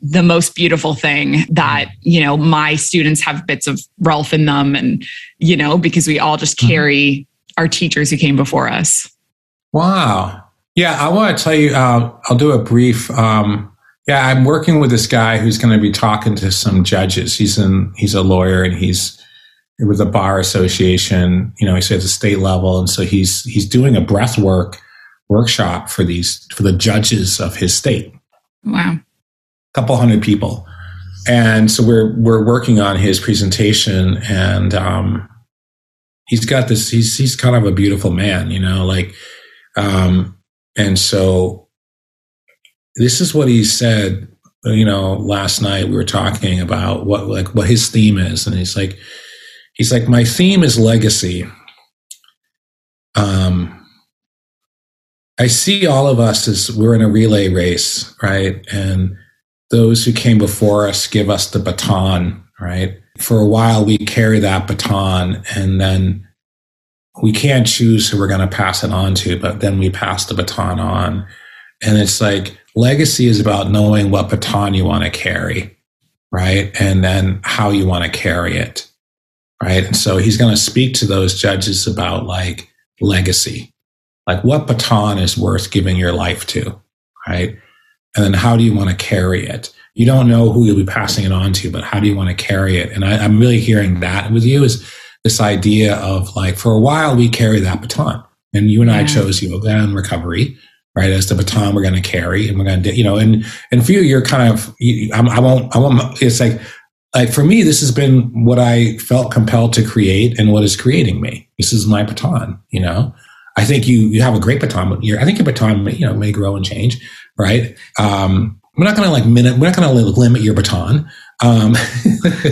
the most beautiful thing that you know my students have bits of Rolf in them and you know because we all just mm-hmm. carry mm-hmm. our teachers who came before us. Wow. Yeah i want to tell you uh, i'll do a brief um, yeah i'm working with this guy who's going to be talking to some judges. He's in he's a lawyer and he's with the bar association you know he's at the state level. And so he's he's doing a breath work workshop for these for the judges of his state. Wow couple hundred people. And so we're we're working on his presentation, and um, he's got this. He's he's kind of a beautiful man, you know, like, um, and so this is what he said. You know, last night we were talking about what like what his theme is, and he's like, he's like, my theme is legacy. Um, I see all of us as we're in a relay race, right? And those who came before us give us the baton, right? For a while, we carry that baton and then we can't choose who we're going to pass it on to, but then we pass the baton on. And it's like legacy is about knowing what baton you want to carry, right? And then how you want to carry it, right? And so he's going to speak to those judges about like legacy, like what baton is worth giving your life to, right? And then how do you want to carry it? You don't know who you'll be passing it on to, but how do you want to carry it? And I, I'm really hearing that with you is this idea of like, for a while, we carry that baton. And you and yeah. I chose yoga and recovery, right, as the baton we're going to carry, and we're going to, you know, and and for you, you're kind of, you, I won't, I won't. It's like, like for me, this has been what I felt compelled to create, and what is creating me. This is my baton, you know. I think you you have a great baton, but I think your baton, may, you know, may grow and change right? Um, we're not going to like minute, we're not going to limit your baton. Um,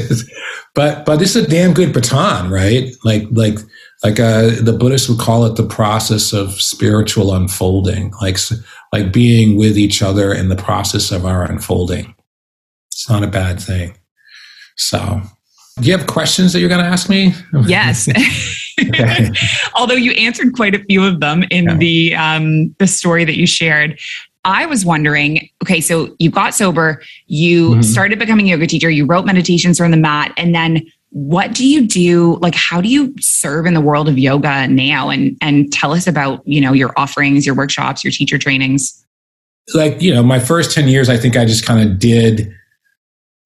but, but this is a damn good baton, right? Like, like, like, uh, the Buddhists would call it the process of spiritual unfolding, like, like being with each other in the process of our unfolding. It's not a bad thing. So, do you have questions that you're going to ask me? Yes. Although you answered quite a few of them in yeah. the um, the story that you shared. I was wondering, okay, so you got sober, you mm-hmm. started becoming a yoga teacher, you wrote meditations on the mat, and then what do you do? Like, how do you serve in the world of yoga now? And and tell us about, you know, your offerings, your workshops, your teacher trainings. Like, you know, my first 10 years, I think I just kind of did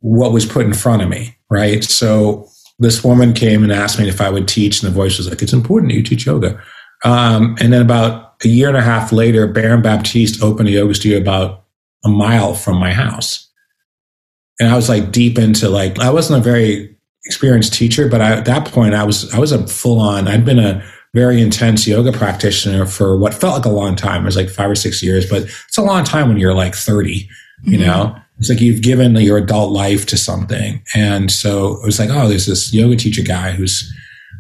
what was put in front of me, right? So this woman came and asked me if I would teach, and the voice was like, It's important that you teach yoga. Um, and then about a year and a half later, Baron Baptiste opened a yoga studio about a mile from my house. And I was like deep into like, I wasn't a very experienced teacher, but I, at that point I was, I was a full on, I'd been a very intense yoga practitioner for what felt like a long time. It was like five or six years, but it's a long time when you're like 30, mm-hmm. you know? It's like you've given your adult life to something. And so it was like, oh, there's this yoga teacher guy who's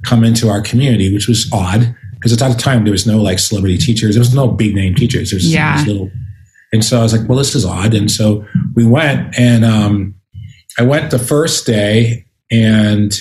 come into our community, which was odd because at that time there was no like celebrity teachers. There was no big name teachers. There's yeah. little, and so I was like, well, this is odd. And so we went, and um, I went the first day, and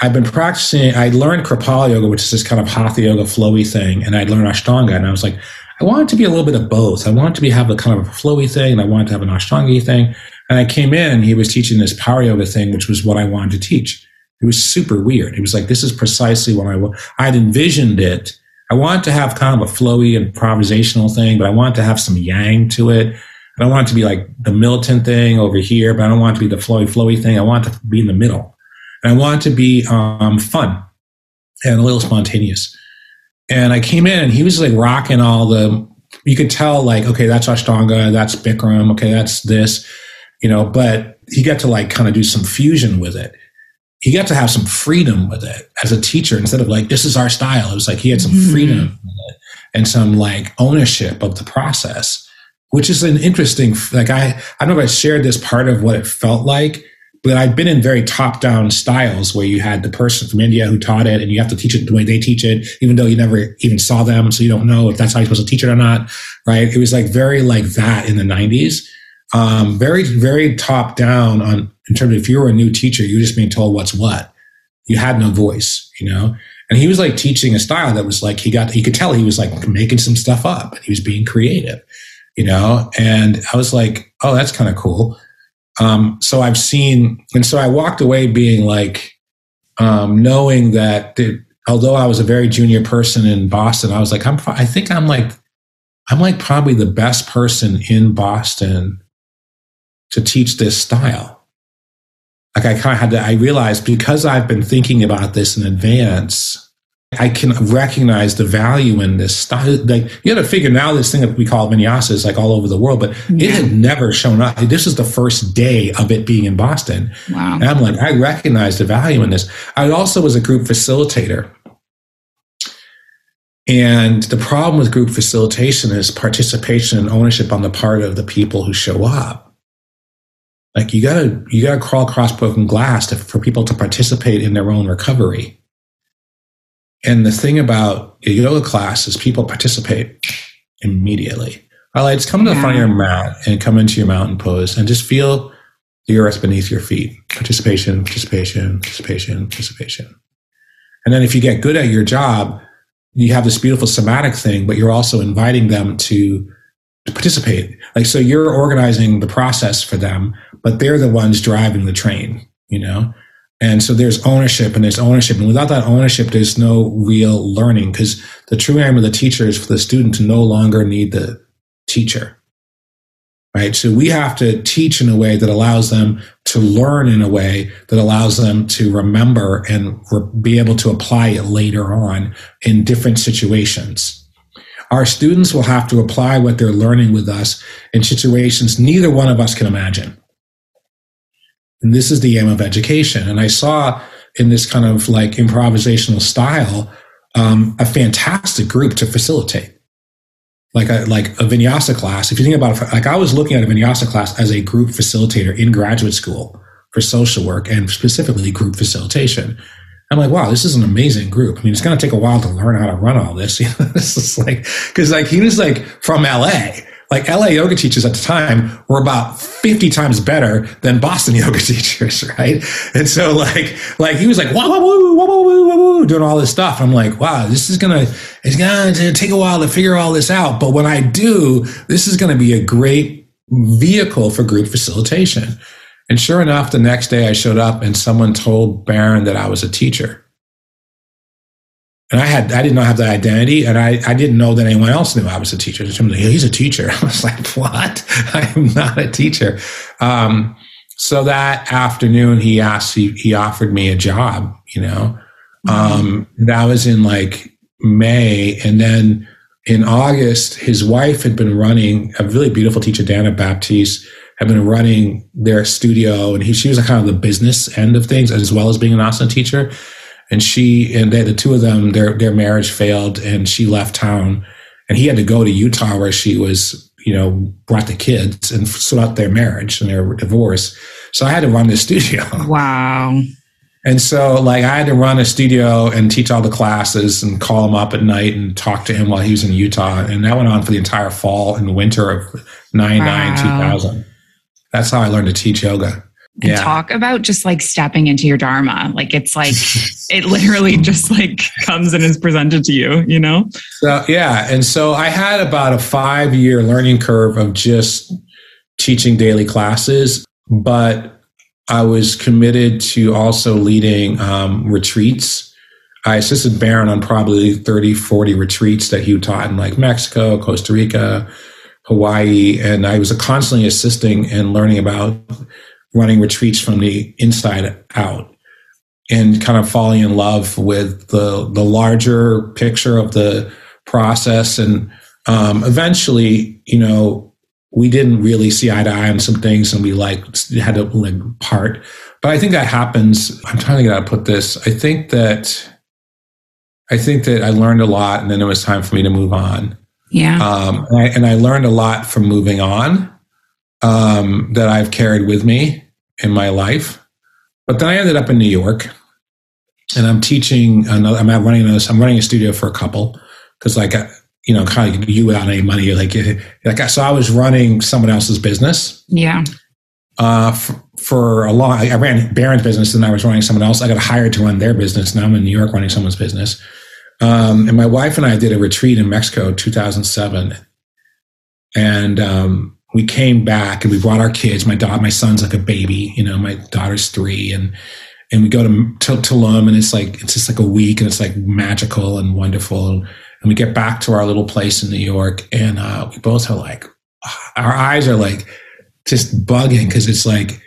I've been practicing. I learned Kripalu Yoga, which is this kind of Hatha Yoga flowy thing, and I learned Ashtanga, and I was like, I wanted to be a little bit of both. I wanted to be have a kind of a flowy thing, and I wanted to have an Ashtanga thing. And I came in and he was teaching this power yoga thing, which was what I wanted to teach. It was super weird. It was like, this is precisely what I, I'd envisioned it. I wanted to have kind of a flowy improvisational thing, but I wanted to have some yang to it. I don't want it to be like the militant thing over here, but I don't want it to be the flowy, flowy thing. I want to be in the middle. And I want to be um, fun and a little spontaneous. And I came in and he was like rocking all the, you could tell like, okay, that's Ashtanga, that's Bikram, okay, that's this, you know, but he got to like kind of do some fusion with it. He got to have some freedom with it as a teacher instead of like, this is our style. It was like he had some mm-hmm. freedom and some like ownership of the process, which is an interesting, like I, I don't know if I shared this part of what it felt like but I've been in very top down styles where you had the person from India who taught it and you have to teach it the way they teach it, even though you never even saw them. So you don't know if that's how you're supposed to teach it or not. Right. It was like very like that in the nineties. Um, very, very top down on in terms of if you were a new teacher, you were just being told what's what. You had no voice, you know? And he was like teaching a style that was like, he got, he could tell he was like making some stuff up and he was being creative, you know? And I was like, oh, that's kind of cool. Um, so I've seen, and so I walked away being like, um, knowing that although I was a very junior person in Boston, I was like, I'm, I think I'm like, I'm like probably the best person in Boston to teach this style. Like I kind of had to, I realized because I've been thinking about this in advance, I can recognize the value in this style. Like you got to figure now this thing that we call vinyasa is like all over the world, but yeah. it had never shown up. This is the first day of it being in Boston. Wow. And I'm like, I recognize the value in this. I also was a group facilitator. And the problem with group facilitation is participation and ownership on the part of the people who show up. Like you gotta, you gotta crawl across broken glass to, for people to participate in their own recovery and the thing about a yoga class is people participate immediately. All right, just come to the front of your mat and come into your mountain pose and just feel the earth beneath your feet. Participation, participation, participation, participation. And then if you get good at your job, you have this beautiful somatic thing, but you're also inviting them to, to participate. Like, so you're organizing the process for them, but they're the ones driving the train, you know? And so there's ownership and there's ownership. And without that ownership, there's no real learning because the true aim of the teacher is for the student to no longer need the teacher. Right. So we have to teach in a way that allows them to learn in a way that allows them to remember and re- be able to apply it later on in different situations. Our students will have to apply what they're learning with us in situations neither one of us can imagine. And this is the aim of education. And I saw in this kind of like improvisational style um, a fantastic group to facilitate. Like a like a vinyasa class. If you think about it, like I was looking at a vinyasa class as a group facilitator in graduate school for social work and specifically group facilitation. I'm like, wow, this is an amazing group. I mean, it's going to take a while to learn how to run all this. You know, this is like, cause like he was like from LA like LA yoga teachers at the time were about 50 times better than Boston yoga teachers, right? And so like, like he was like, wah, wah, woo, wah, wah, woo, wah, woo, doing all this stuff. I'm like, wow, this is to, it's to take a while to figure all this out. But when I do, this is to be a great vehicle for group facilitation. And sure enough, the next day I showed up and someone told Baron that I was a teacher and I had I did not have that identity, and I, I didn't know that anyone else knew I was a teacher. Like, He's a teacher. I was like, what? I am not a teacher. Um, so that afternoon, he asked, he, he offered me a job. You know, um, that was in like May, and then in August, his wife had been running a really beautiful teacher, Dana Baptiste, had been running their studio, and he she was kind of the business end of things as well as being an asana teacher and she and they, the two of them their their marriage failed and she left town. And he had to go to Utah where she was you know brought the kids and sort out their marriage and their divorce. So I had to run the studio. Wow. And so like I had to run a studio and teach all the classes and call him up at night and talk to him while he was in Utah. And that went on for the entire fall and winter of 99 wow. 2000 that's how I learned to teach yoga and yeah. talk about just like stepping into your dharma like it's like it literally just like comes and is presented to you you know so yeah and so i had about a five year learning curve of just teaching daily classes but I was committed to also leading um, retreats. I assisted Baron on probably 30, 40 retreats that he taught in like Mexico, Costa Rica, Hawaii. And I was constantly assisting and learning about running retreats from the inside out and kind of falling in love with the, the larger picture of the process. And um, eventually, you know, we didn't really see eye to eye on some things and we like had to like part. But I think that happens. I'm trying to get to put this. I think that I think that I learned a lot and then it was time for me to move on. Yeah. Um, and, I, and I learned a lot from moving on um, that I've carried with me in my life. But then I ended up in New York and I'm teaching another, I'm running this, I'm running a studio for a couple because like you know, kind of you without any money. Like, like so, I was running someone else's business. Yeah. Uh, for, for a long, I ran Baron's business, and I was running someone else. I got hired to run their business. Now I'm in New York running someone's business. Um, and my wife and I did a retreat in Mexico, 2007, and um, we came back and we brought our kids. My daughter, my son's like a baby. You know, my daughter's three, and and we go to, to Tulum, and it's like it's just like a week, and it's like magical and wonderful. And we get back to our little place in New York, and uh, we both are like, our eyes are like just bugging because it's like,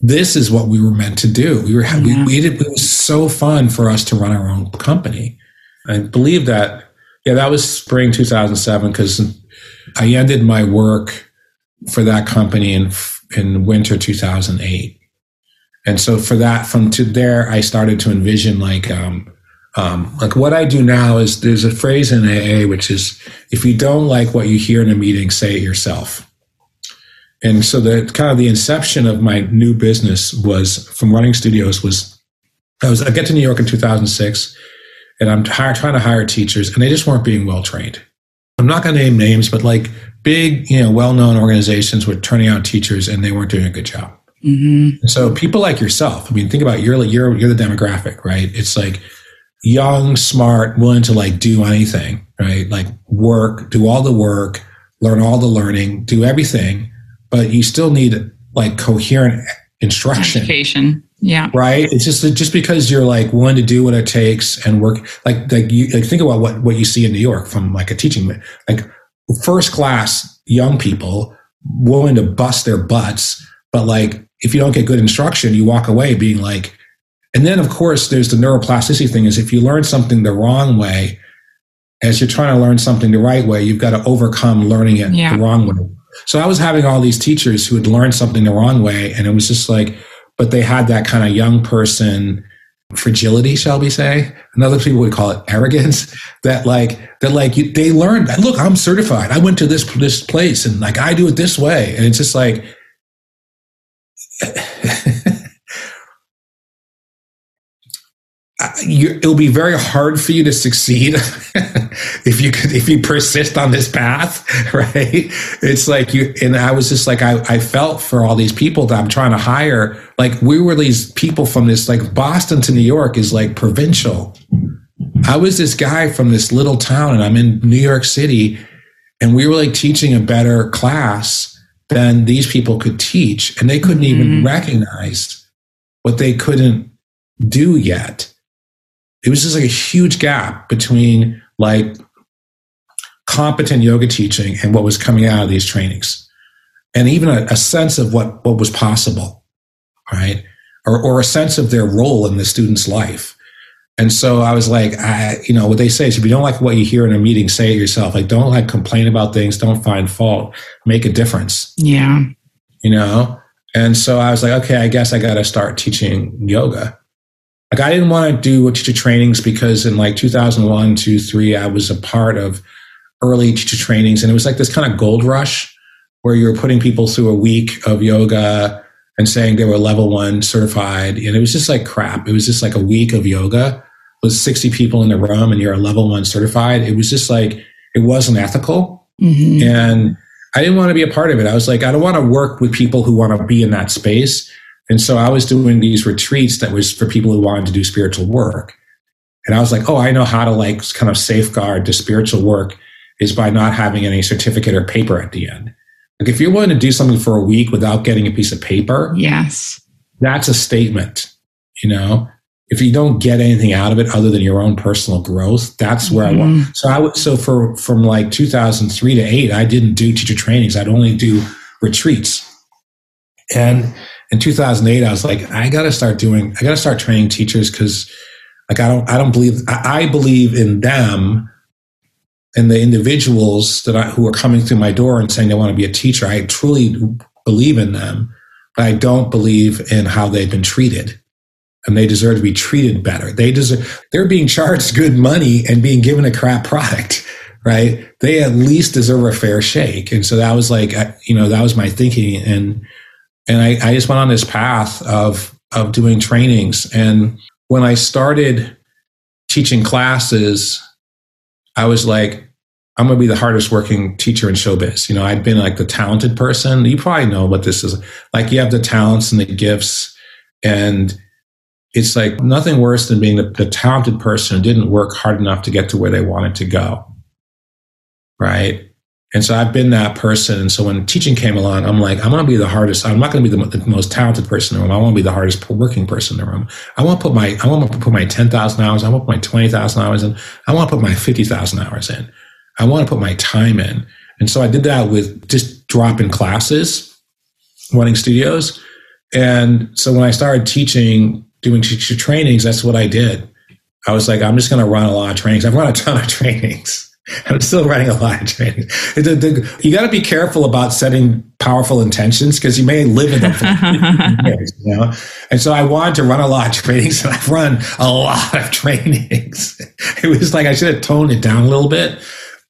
this is what we were meant to do. We were, yeah. we, we did, it was so fun for us to run our own company. I believe that, yeah, that was spring 2007 because I ended my work for that company in, in winter 2008. And so for that, from to there, I started to envision like, um, um, like what I do now is there's a phrase in AA which is if you don't like what you hear in a meeting, say it yourself. And so the kind of the inception of my new business was from running studios was I was I get to New York in 2006 and I'm hire, trying to hire teachers and they just weren't being well trained. I'm not going to name names, but like big, you know, well-known organizations were turning out teachers and they weren't doing a good job. Mm-hmm. So people like yourself, I mean, think about you're you're you're the demographic, right? It's like young, smart, willing to like do anything, right? Like work, do all the work, learn all the learning, do everything, but you still need like coherent instruction. Education. Yeah. Right. It's just just because you're like willing to do what it takes and work like like you like think about what what you see in New York from like a teaching like first class young people willing to bust their butts, but like if you don't get good instruction, you walk away being like, and then, of course, there's the neuroplasticity thing is if you learn something the wrong way, as you're trying to learn something the right way, you've got to overcome learning it yeah. the wrong way. So I was having all these teachers who had learned something the wrong way. And it was just like, but they had that kind of young person fragility, shall we say? And other people would call it arrogance. That like that like they learned. Look, I'm certified. I went to this this place and like I do it this way. And it's just like you, it'll be very hard for you to succeed if you could if you persist on this path right? It's like you and i was just like I, I felt for all these people that i'm trying to hire. Like we were these people from this like boston to new york is like provincial. I was this guy from this little town and i'm in new york city and we were like teaching a better class than these people could teach and they couldn't mm-hmm. even recognize what they couldn't do yet it was just like a huge gap between like competent yoga teaching and what was coming out of these trainings. And even a, a sense of what what was possible right? Or, or a sense of their role in the student's life. And so i was like i you know what they say is if you don't like what you hear in a meeting say it yourself. Like don't like complain about things. Don't find fault. Make a difference. Yeah. You know? And so i was like okay i guess i got to start teaching yoga like I didn't want to do teacher trainings because in like 2001, 2, 3, I was a part of early teacher trainings. And it was like this kind of gold rush where you were putting people through a week of yoga and saying they were level one certified. And it was just like crap. It was just like a week of yoga with 60 people in the room and you're a level one certified. It was just like, it wasn't ethical. Mm-hmm. And I didn't want to be a part of it. I was like, I don't want to work with people who want to be in that space. And so I was doing these retreats that was for people who wanted to do spiritual work. And I was like, oh, I know how to like kind of safeguard the spiritual work is by not having any certificate or paper at the end. Like if you're willing to do something for a week without getting a piece of paper, yes, that's a statement. You know, if you don't get anything out of it other than your own personal growth, that's where mm-hmm. I want. So I would, so for, from like 2003 to eight, I didn't do teacher trainings. I'd only do retreats. And in 2008, I was like, I got to start doing, I got to start training teachers because like, I don't, I don't believe, I, I believe in them and the individuals that I, who are coming through my door and saying they want to be a teacher. I truly believe in them, but I don't believe in how they've been treated and they deserve to be treated better. They deserve, they're being charged good money and being given a crap product, right? They at least deserve a fair shake. And so that was like, you know, that was my thinking. And, and I, I just went on this path of, of doing trainings. And when I started teaching classes, I was like, I'm going to be the hardest working teacher in showbiz. You know, I'd been like the talented person. You probably know what this is. Like you have the talents and the gifts and it's like nothing worse than being the, the, talented person who didn't work hard enough to get to where they wanted to go. Right. And so I've been that person. And so when teaching came along, I'm like, I'm going to be the hardest. I'm not going to be the, the, most talented person in the room. I want to be the hardest working person in the room. I want to put my, I want to put my 10,000 hours. I want to put my 20,000 hours in. I want to put my 50,000 hours in. I want to put my time in. And so I did that with just dropping classes, running studios. And so when I started teaching doing teacher trainings, that's what I did. I was like, I'm just going to run a lot of trainings. I've run a ton of trainings. I'm still running a lot of trainings. The, the, you got to be careful about setting powerful intentions because you may live in them for years, you know. And so I wanted to run a lot of trainings, and I've run a lot of trainings. It was like I should have toned it down a little bit,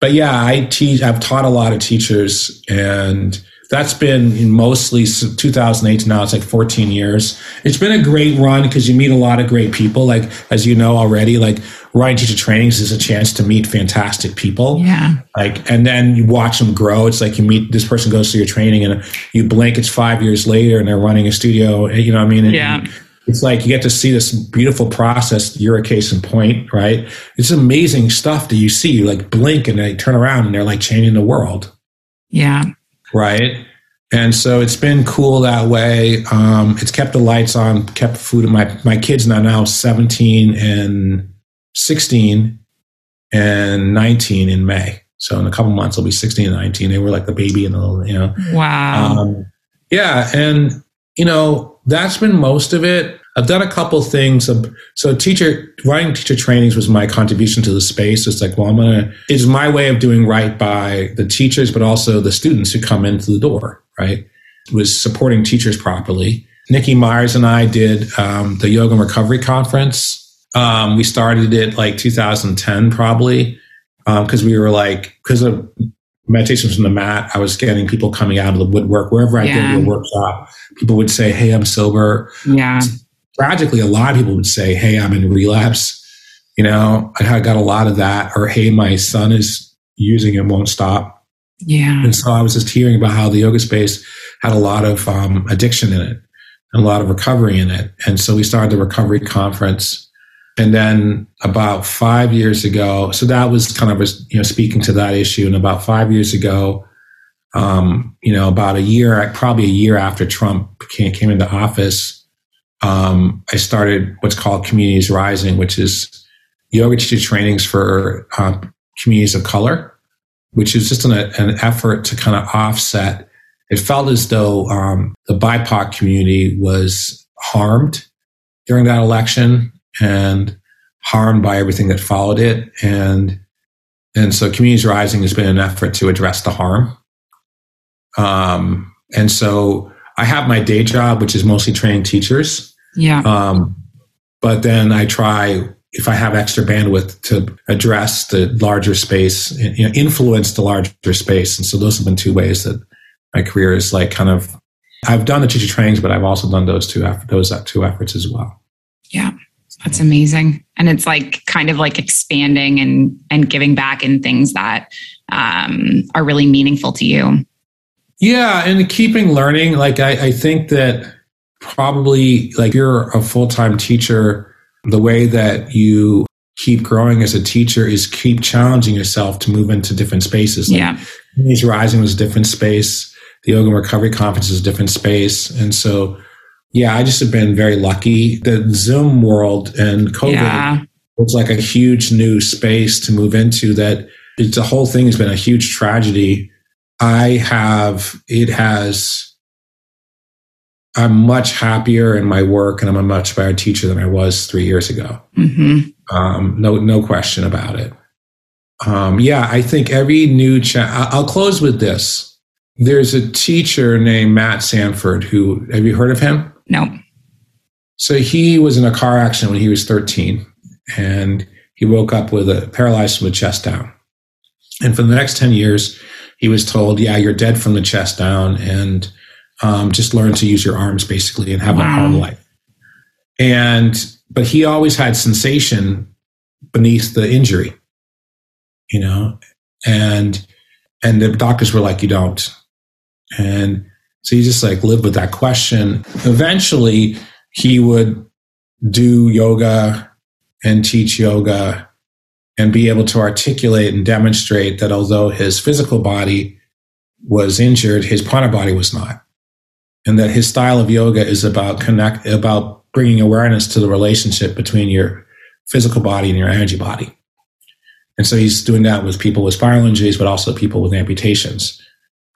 but yeah, I teach. I've taught a lot of teachers, and that's been mostly 2008 to now it's like 14 years it's been a great run because you meet a lot of great people like as you know already like running teacher trainings is a chance to meet fantastic people yeah like and then you watch them grow it's like you meet this person goes through your training and you blink it's five years later and they're running a studio eh, you know what i mean yeah it's like you get to see this beautiful process. You're a case in point, right? It's amazing stuff that you see. You like blink and they turn around and they're like changing the world. Yeah right? And so it's been cool that way. Um, it's kept the lights on, kept food. My my kids now now seventeen and sixteen and nineteen in May. So in a couple months, they'll be sixteen and nineteen. They were like the baby and the little, you know. Wow. Um, yeah, and you know that's been most of it. I've done a couple things. So teacher writing teacher trainings was my contribution to the space. It's like, well, I'm gonna. It's my way of doing right by the teachers, but also the students who come into the door. Right, it was supporting teachers properly. Nikki Myers and I did um, the Yoga and Recovery Conference. Um, we started it like 2010, probably, because um, we were like, because of meditations from the mat, I was getting people coming out of the woodwork wherever I yeah. did a workshop. People would say, "Hey, I'm sober." Yeah tragically, a lot of people would say, Hey, I'm in relapse. You know, I got a lot of that. Or, Hey, my son is using it, won't stop. Yeah. And so I was just hearing about how the yoga space had a lot of um, addiction in it and a lot of recovery in it. And so we started the recovery conference. And then about five years ago, so that was kind of, you know, speaking to that issue. And about five years ago, um, you know, about a year, probably a year after Trump came, came into office, um, I started what's called Communities Rising, which is yoga teacher trainings for uh, communities of color, which is just an, an, effort to kind of offset. It felt as though um, the BIPOC community was harmed during that election and harmed by everything that followed it. And and so Communities Rising has been an effort to address the harm. Um, and so I have my day job, which is mostly training teachers. Yeah. Um, but then I try, if I have extra bandwidth, to address the larger space, you know, influence the larger space. And so those have been two ways that my career is like kind of. I've done the teacher trainings, but I've also done those two those two efforts as well. Yeah, that's amazing, and it's like kind of like expanding and and giving back in things that um, are really meaningful to you. Yeah, and keeping learning. Like I, I think that probably like you're a full-time teacher, the way that you keep growing as a teacher is keep challenging yourself to move into different spaces. Like yeah. Communities Rising was a different space. the yoga and recovery conference is a different space. And so, yeah, I just have been very lucky. The Zoom world and COVID yeah. was like a huge new space to move into that it's the whole thing has been a huge tragedy. I have, it has, I'm much happier in my work and I'm a much better teacher than I was three years ago. Mm-hmm. Um, no, no question about it. Um, yeah, I think every new, cha- I'll close with this. There's a teacher named Matt Sanford who, have you heard of him? No. So he was in a car accident when he was 13 and he woke up with a paralyzed from the chest down. And for the next 10 years, he was told, yeah, you're dead from the chest down and um, just learn to use your arms basically and have wow. a hard life. And, but he always had sensation beneath the injury, you know, and, and the doctors were like, you don't. And so he just like lived with that question. Eventually he would do yoga and teach yoga and be able to articulate and demonstrate that although his physical body was injured, his prana body was not. And that his style of yoga is about connect, about bringing awareness to the relationship between your physical body and your energy body. And so he's doing that with people with spinal injuries, but also people with amputations.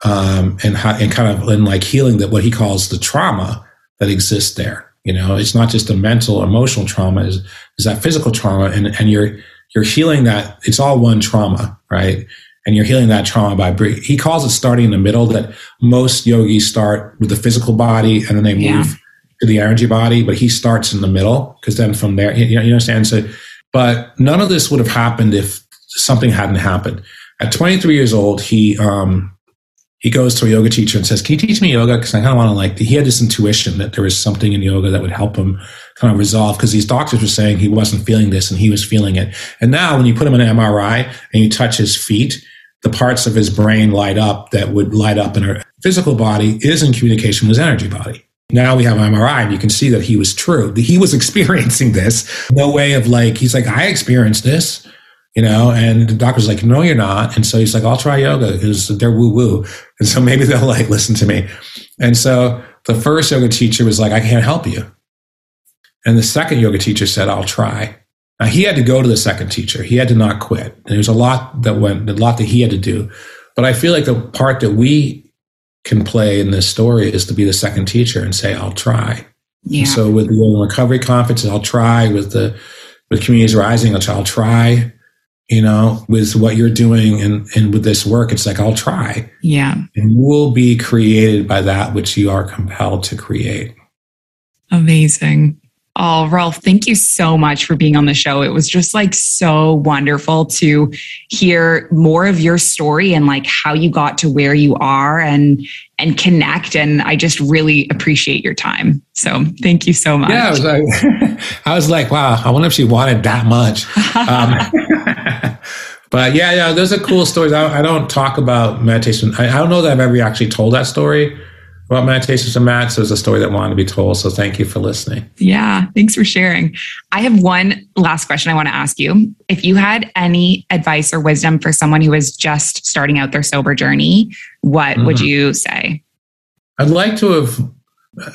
Um, and, and kind of in like healing that what he calls the trauma that exists there. You know, it's not just a mental, emotional trauma, is, is that physical trauma. And, and you're, you're healing that. It's all one trauma, right? And you're healing that trauma by breathing. He calls it starting in the middle that most yogis start with the physical body and then they move to the energy body, but he starts in the middle because then from there, you, you understand? So, but none of this would have happened if something hadn't happened. At 23 years old, he, um, he goes to a yoga teacher and says, Can you teach me yoga? Because I kind of want to like, he had this intuition that there was something in yoga that would help him kind of resolve because these doctors were saying he wasn't feeling this and he was feeling it. And now when you put him in an MRI and you touch his feet, the parts of his brain light up that would light up in a physical body is in communication with his energy body. Now we have an MRI and you can see that he was true. He was experiencing this. No way of like, he's like, I experienced this you know, and the doctor's like, no, you're not. And so he's like, I'll try yoga because they're woo woo. And so maybe they'll like listen to me. And so the first yoga teacher was like, I can't help you. And the second yoga teacher said, I'll try. Now he had to go to the second teacher. He had to not quit. And there's a lot that went, a lot that he had to do. But I feel like the part that we can play in this story is to be the second teacher and say, I'll try. Yeah. so with the yoga recovery conference, I'll try with the, with communities rising, I'll try you know, with what you're doing and, and with this work, it's like, I'll try. Yeah. And you will be created by that which you are compelled to create. Amazing. Oh, Rolf, thank you so much for being on the show. It was just like so wonderful to hear more of your story and like how you got to where you are and and connect. And I just really appreciate your time. So thank you so much. Yeah, I was like, I was like wow, I wonder if she wanted that much. Um, but yeah, yeah, those are cool stories. I, I don't talk about meditation. I, I don't know that I've ever actually told that story about meditations and mats. Was a story that wanted to be told. So thank you for listening. Yeah, thanks for sharing. I have one last question I want to ask you. If you had any advice or wisdom for someone who is just starting out their sober journey, what mm-hmm. would you say? I'd like to have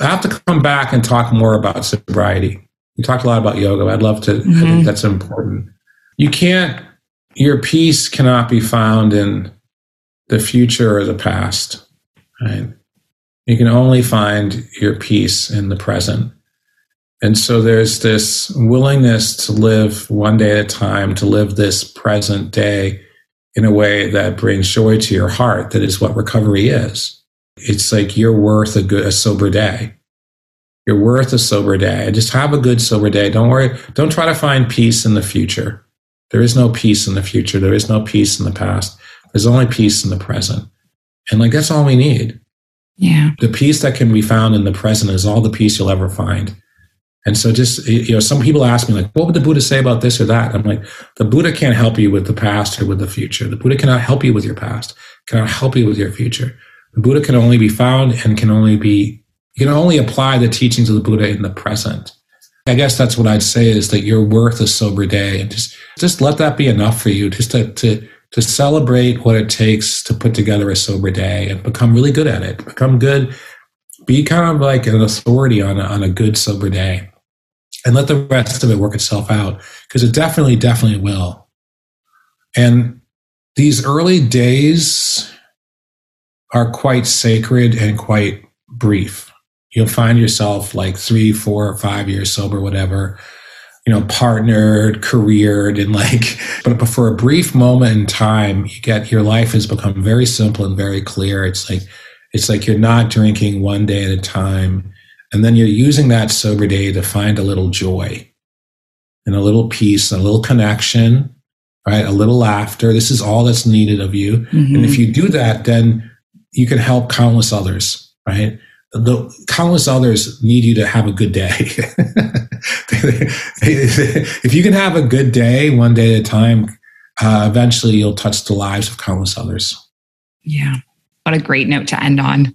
I have to come back and talk more about sobriety. We talked a lot about yoga. I'd love to. Mm-hmm. I think mm-hmm. that's important. You can't. Your peace cannot be found in the future or the past. Right? You can only find your peace in the present. And so there's this willingness to live one day at a time, to live this present day in a way that brings joy to your heart. That is what recovery is. It's like you're worth a good, a sober day. You're worth a sober day. Just have a good sober day. Don't worry. Don't try to find peace in the future. There is no peace in the future. There is no peace in the past. There's only peace in the present. And like, that's all we need. Yeah. The peace that can be found in the present is all the peace you'll ever find. And so just, you know, some people ask me like, what would the Buddha say about this or that? I'm like, the Buddha can't help you with the past or with the future. The Buddha cannot help you with your past, cannot help you with your future. The Buddha can only be found and can only be, you can only apply the teachings of the Buddha in the present. I guess that's what I'd say is that you're worth a sober day and just, just let that be enough for you just to, to, to celebrate what it takes to put together a sober day and become really good at it. Become good, be kind of like an authority on a, on a good sober day and let the rest of it work itself out because it definitely, definitely will. And these early days are quite sacred and quite brief. You'll find yourself like three, four, five years sober, whatever, you know, partnered, careered, and like, but for a brief moment in time, you get your life has become very simple and very clear. It's like, it's like you're not drinking one day at a time. And then you're using that sober day to find a little joy and a little peace, and a little connection, right? A little laughter. This is all that's needed of you. Mm-hmm. And if you do that, then you can help countless others, right? The countless others need you to have a good day. if you can have a good day one day at a time, uh, eventually you'll touch the lives of countless others. Yeah. What a great note to end on.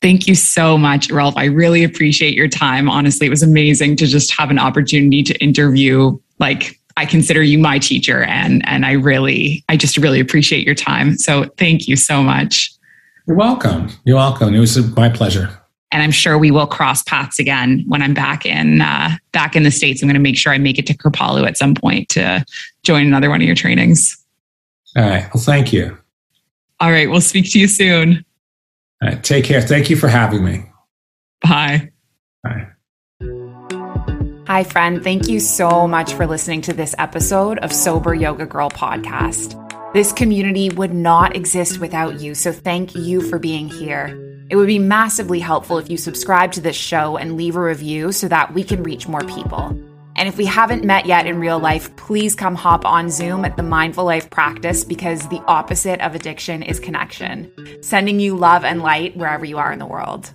Thank you so much, Rolf. I really appreciate your time. Honestly, it was amazing to just have an opportunity to interview. Like, I consider you my teacher, and and I really, I just really appreciate your time. So, thank you so much. You're welcome. You're welcome. It was my pleasure. And I'm sure we will cross paths again when I'm back in uh, back in the states. I'm going to make sure I make it to Kripalu at some point to join another one of your trainings. All right. Well, thank you. All right. We'll speak to you soon. All right. Take care. Thank you for having me. Bye. Bye. Hi, friend. Thank you so much for listening to this episode of Sober Yoga Girl podcast. This community would not exist without you, so thank you for being here. It would be massively helpful if you subscribe to this show and leave a review so that we can reach more people. And if we haven't met yet in real life, please come hop on Zoom at the Mindful Life practice because the opposite of addiction is connection. Sending you love and light wherever you are in the world.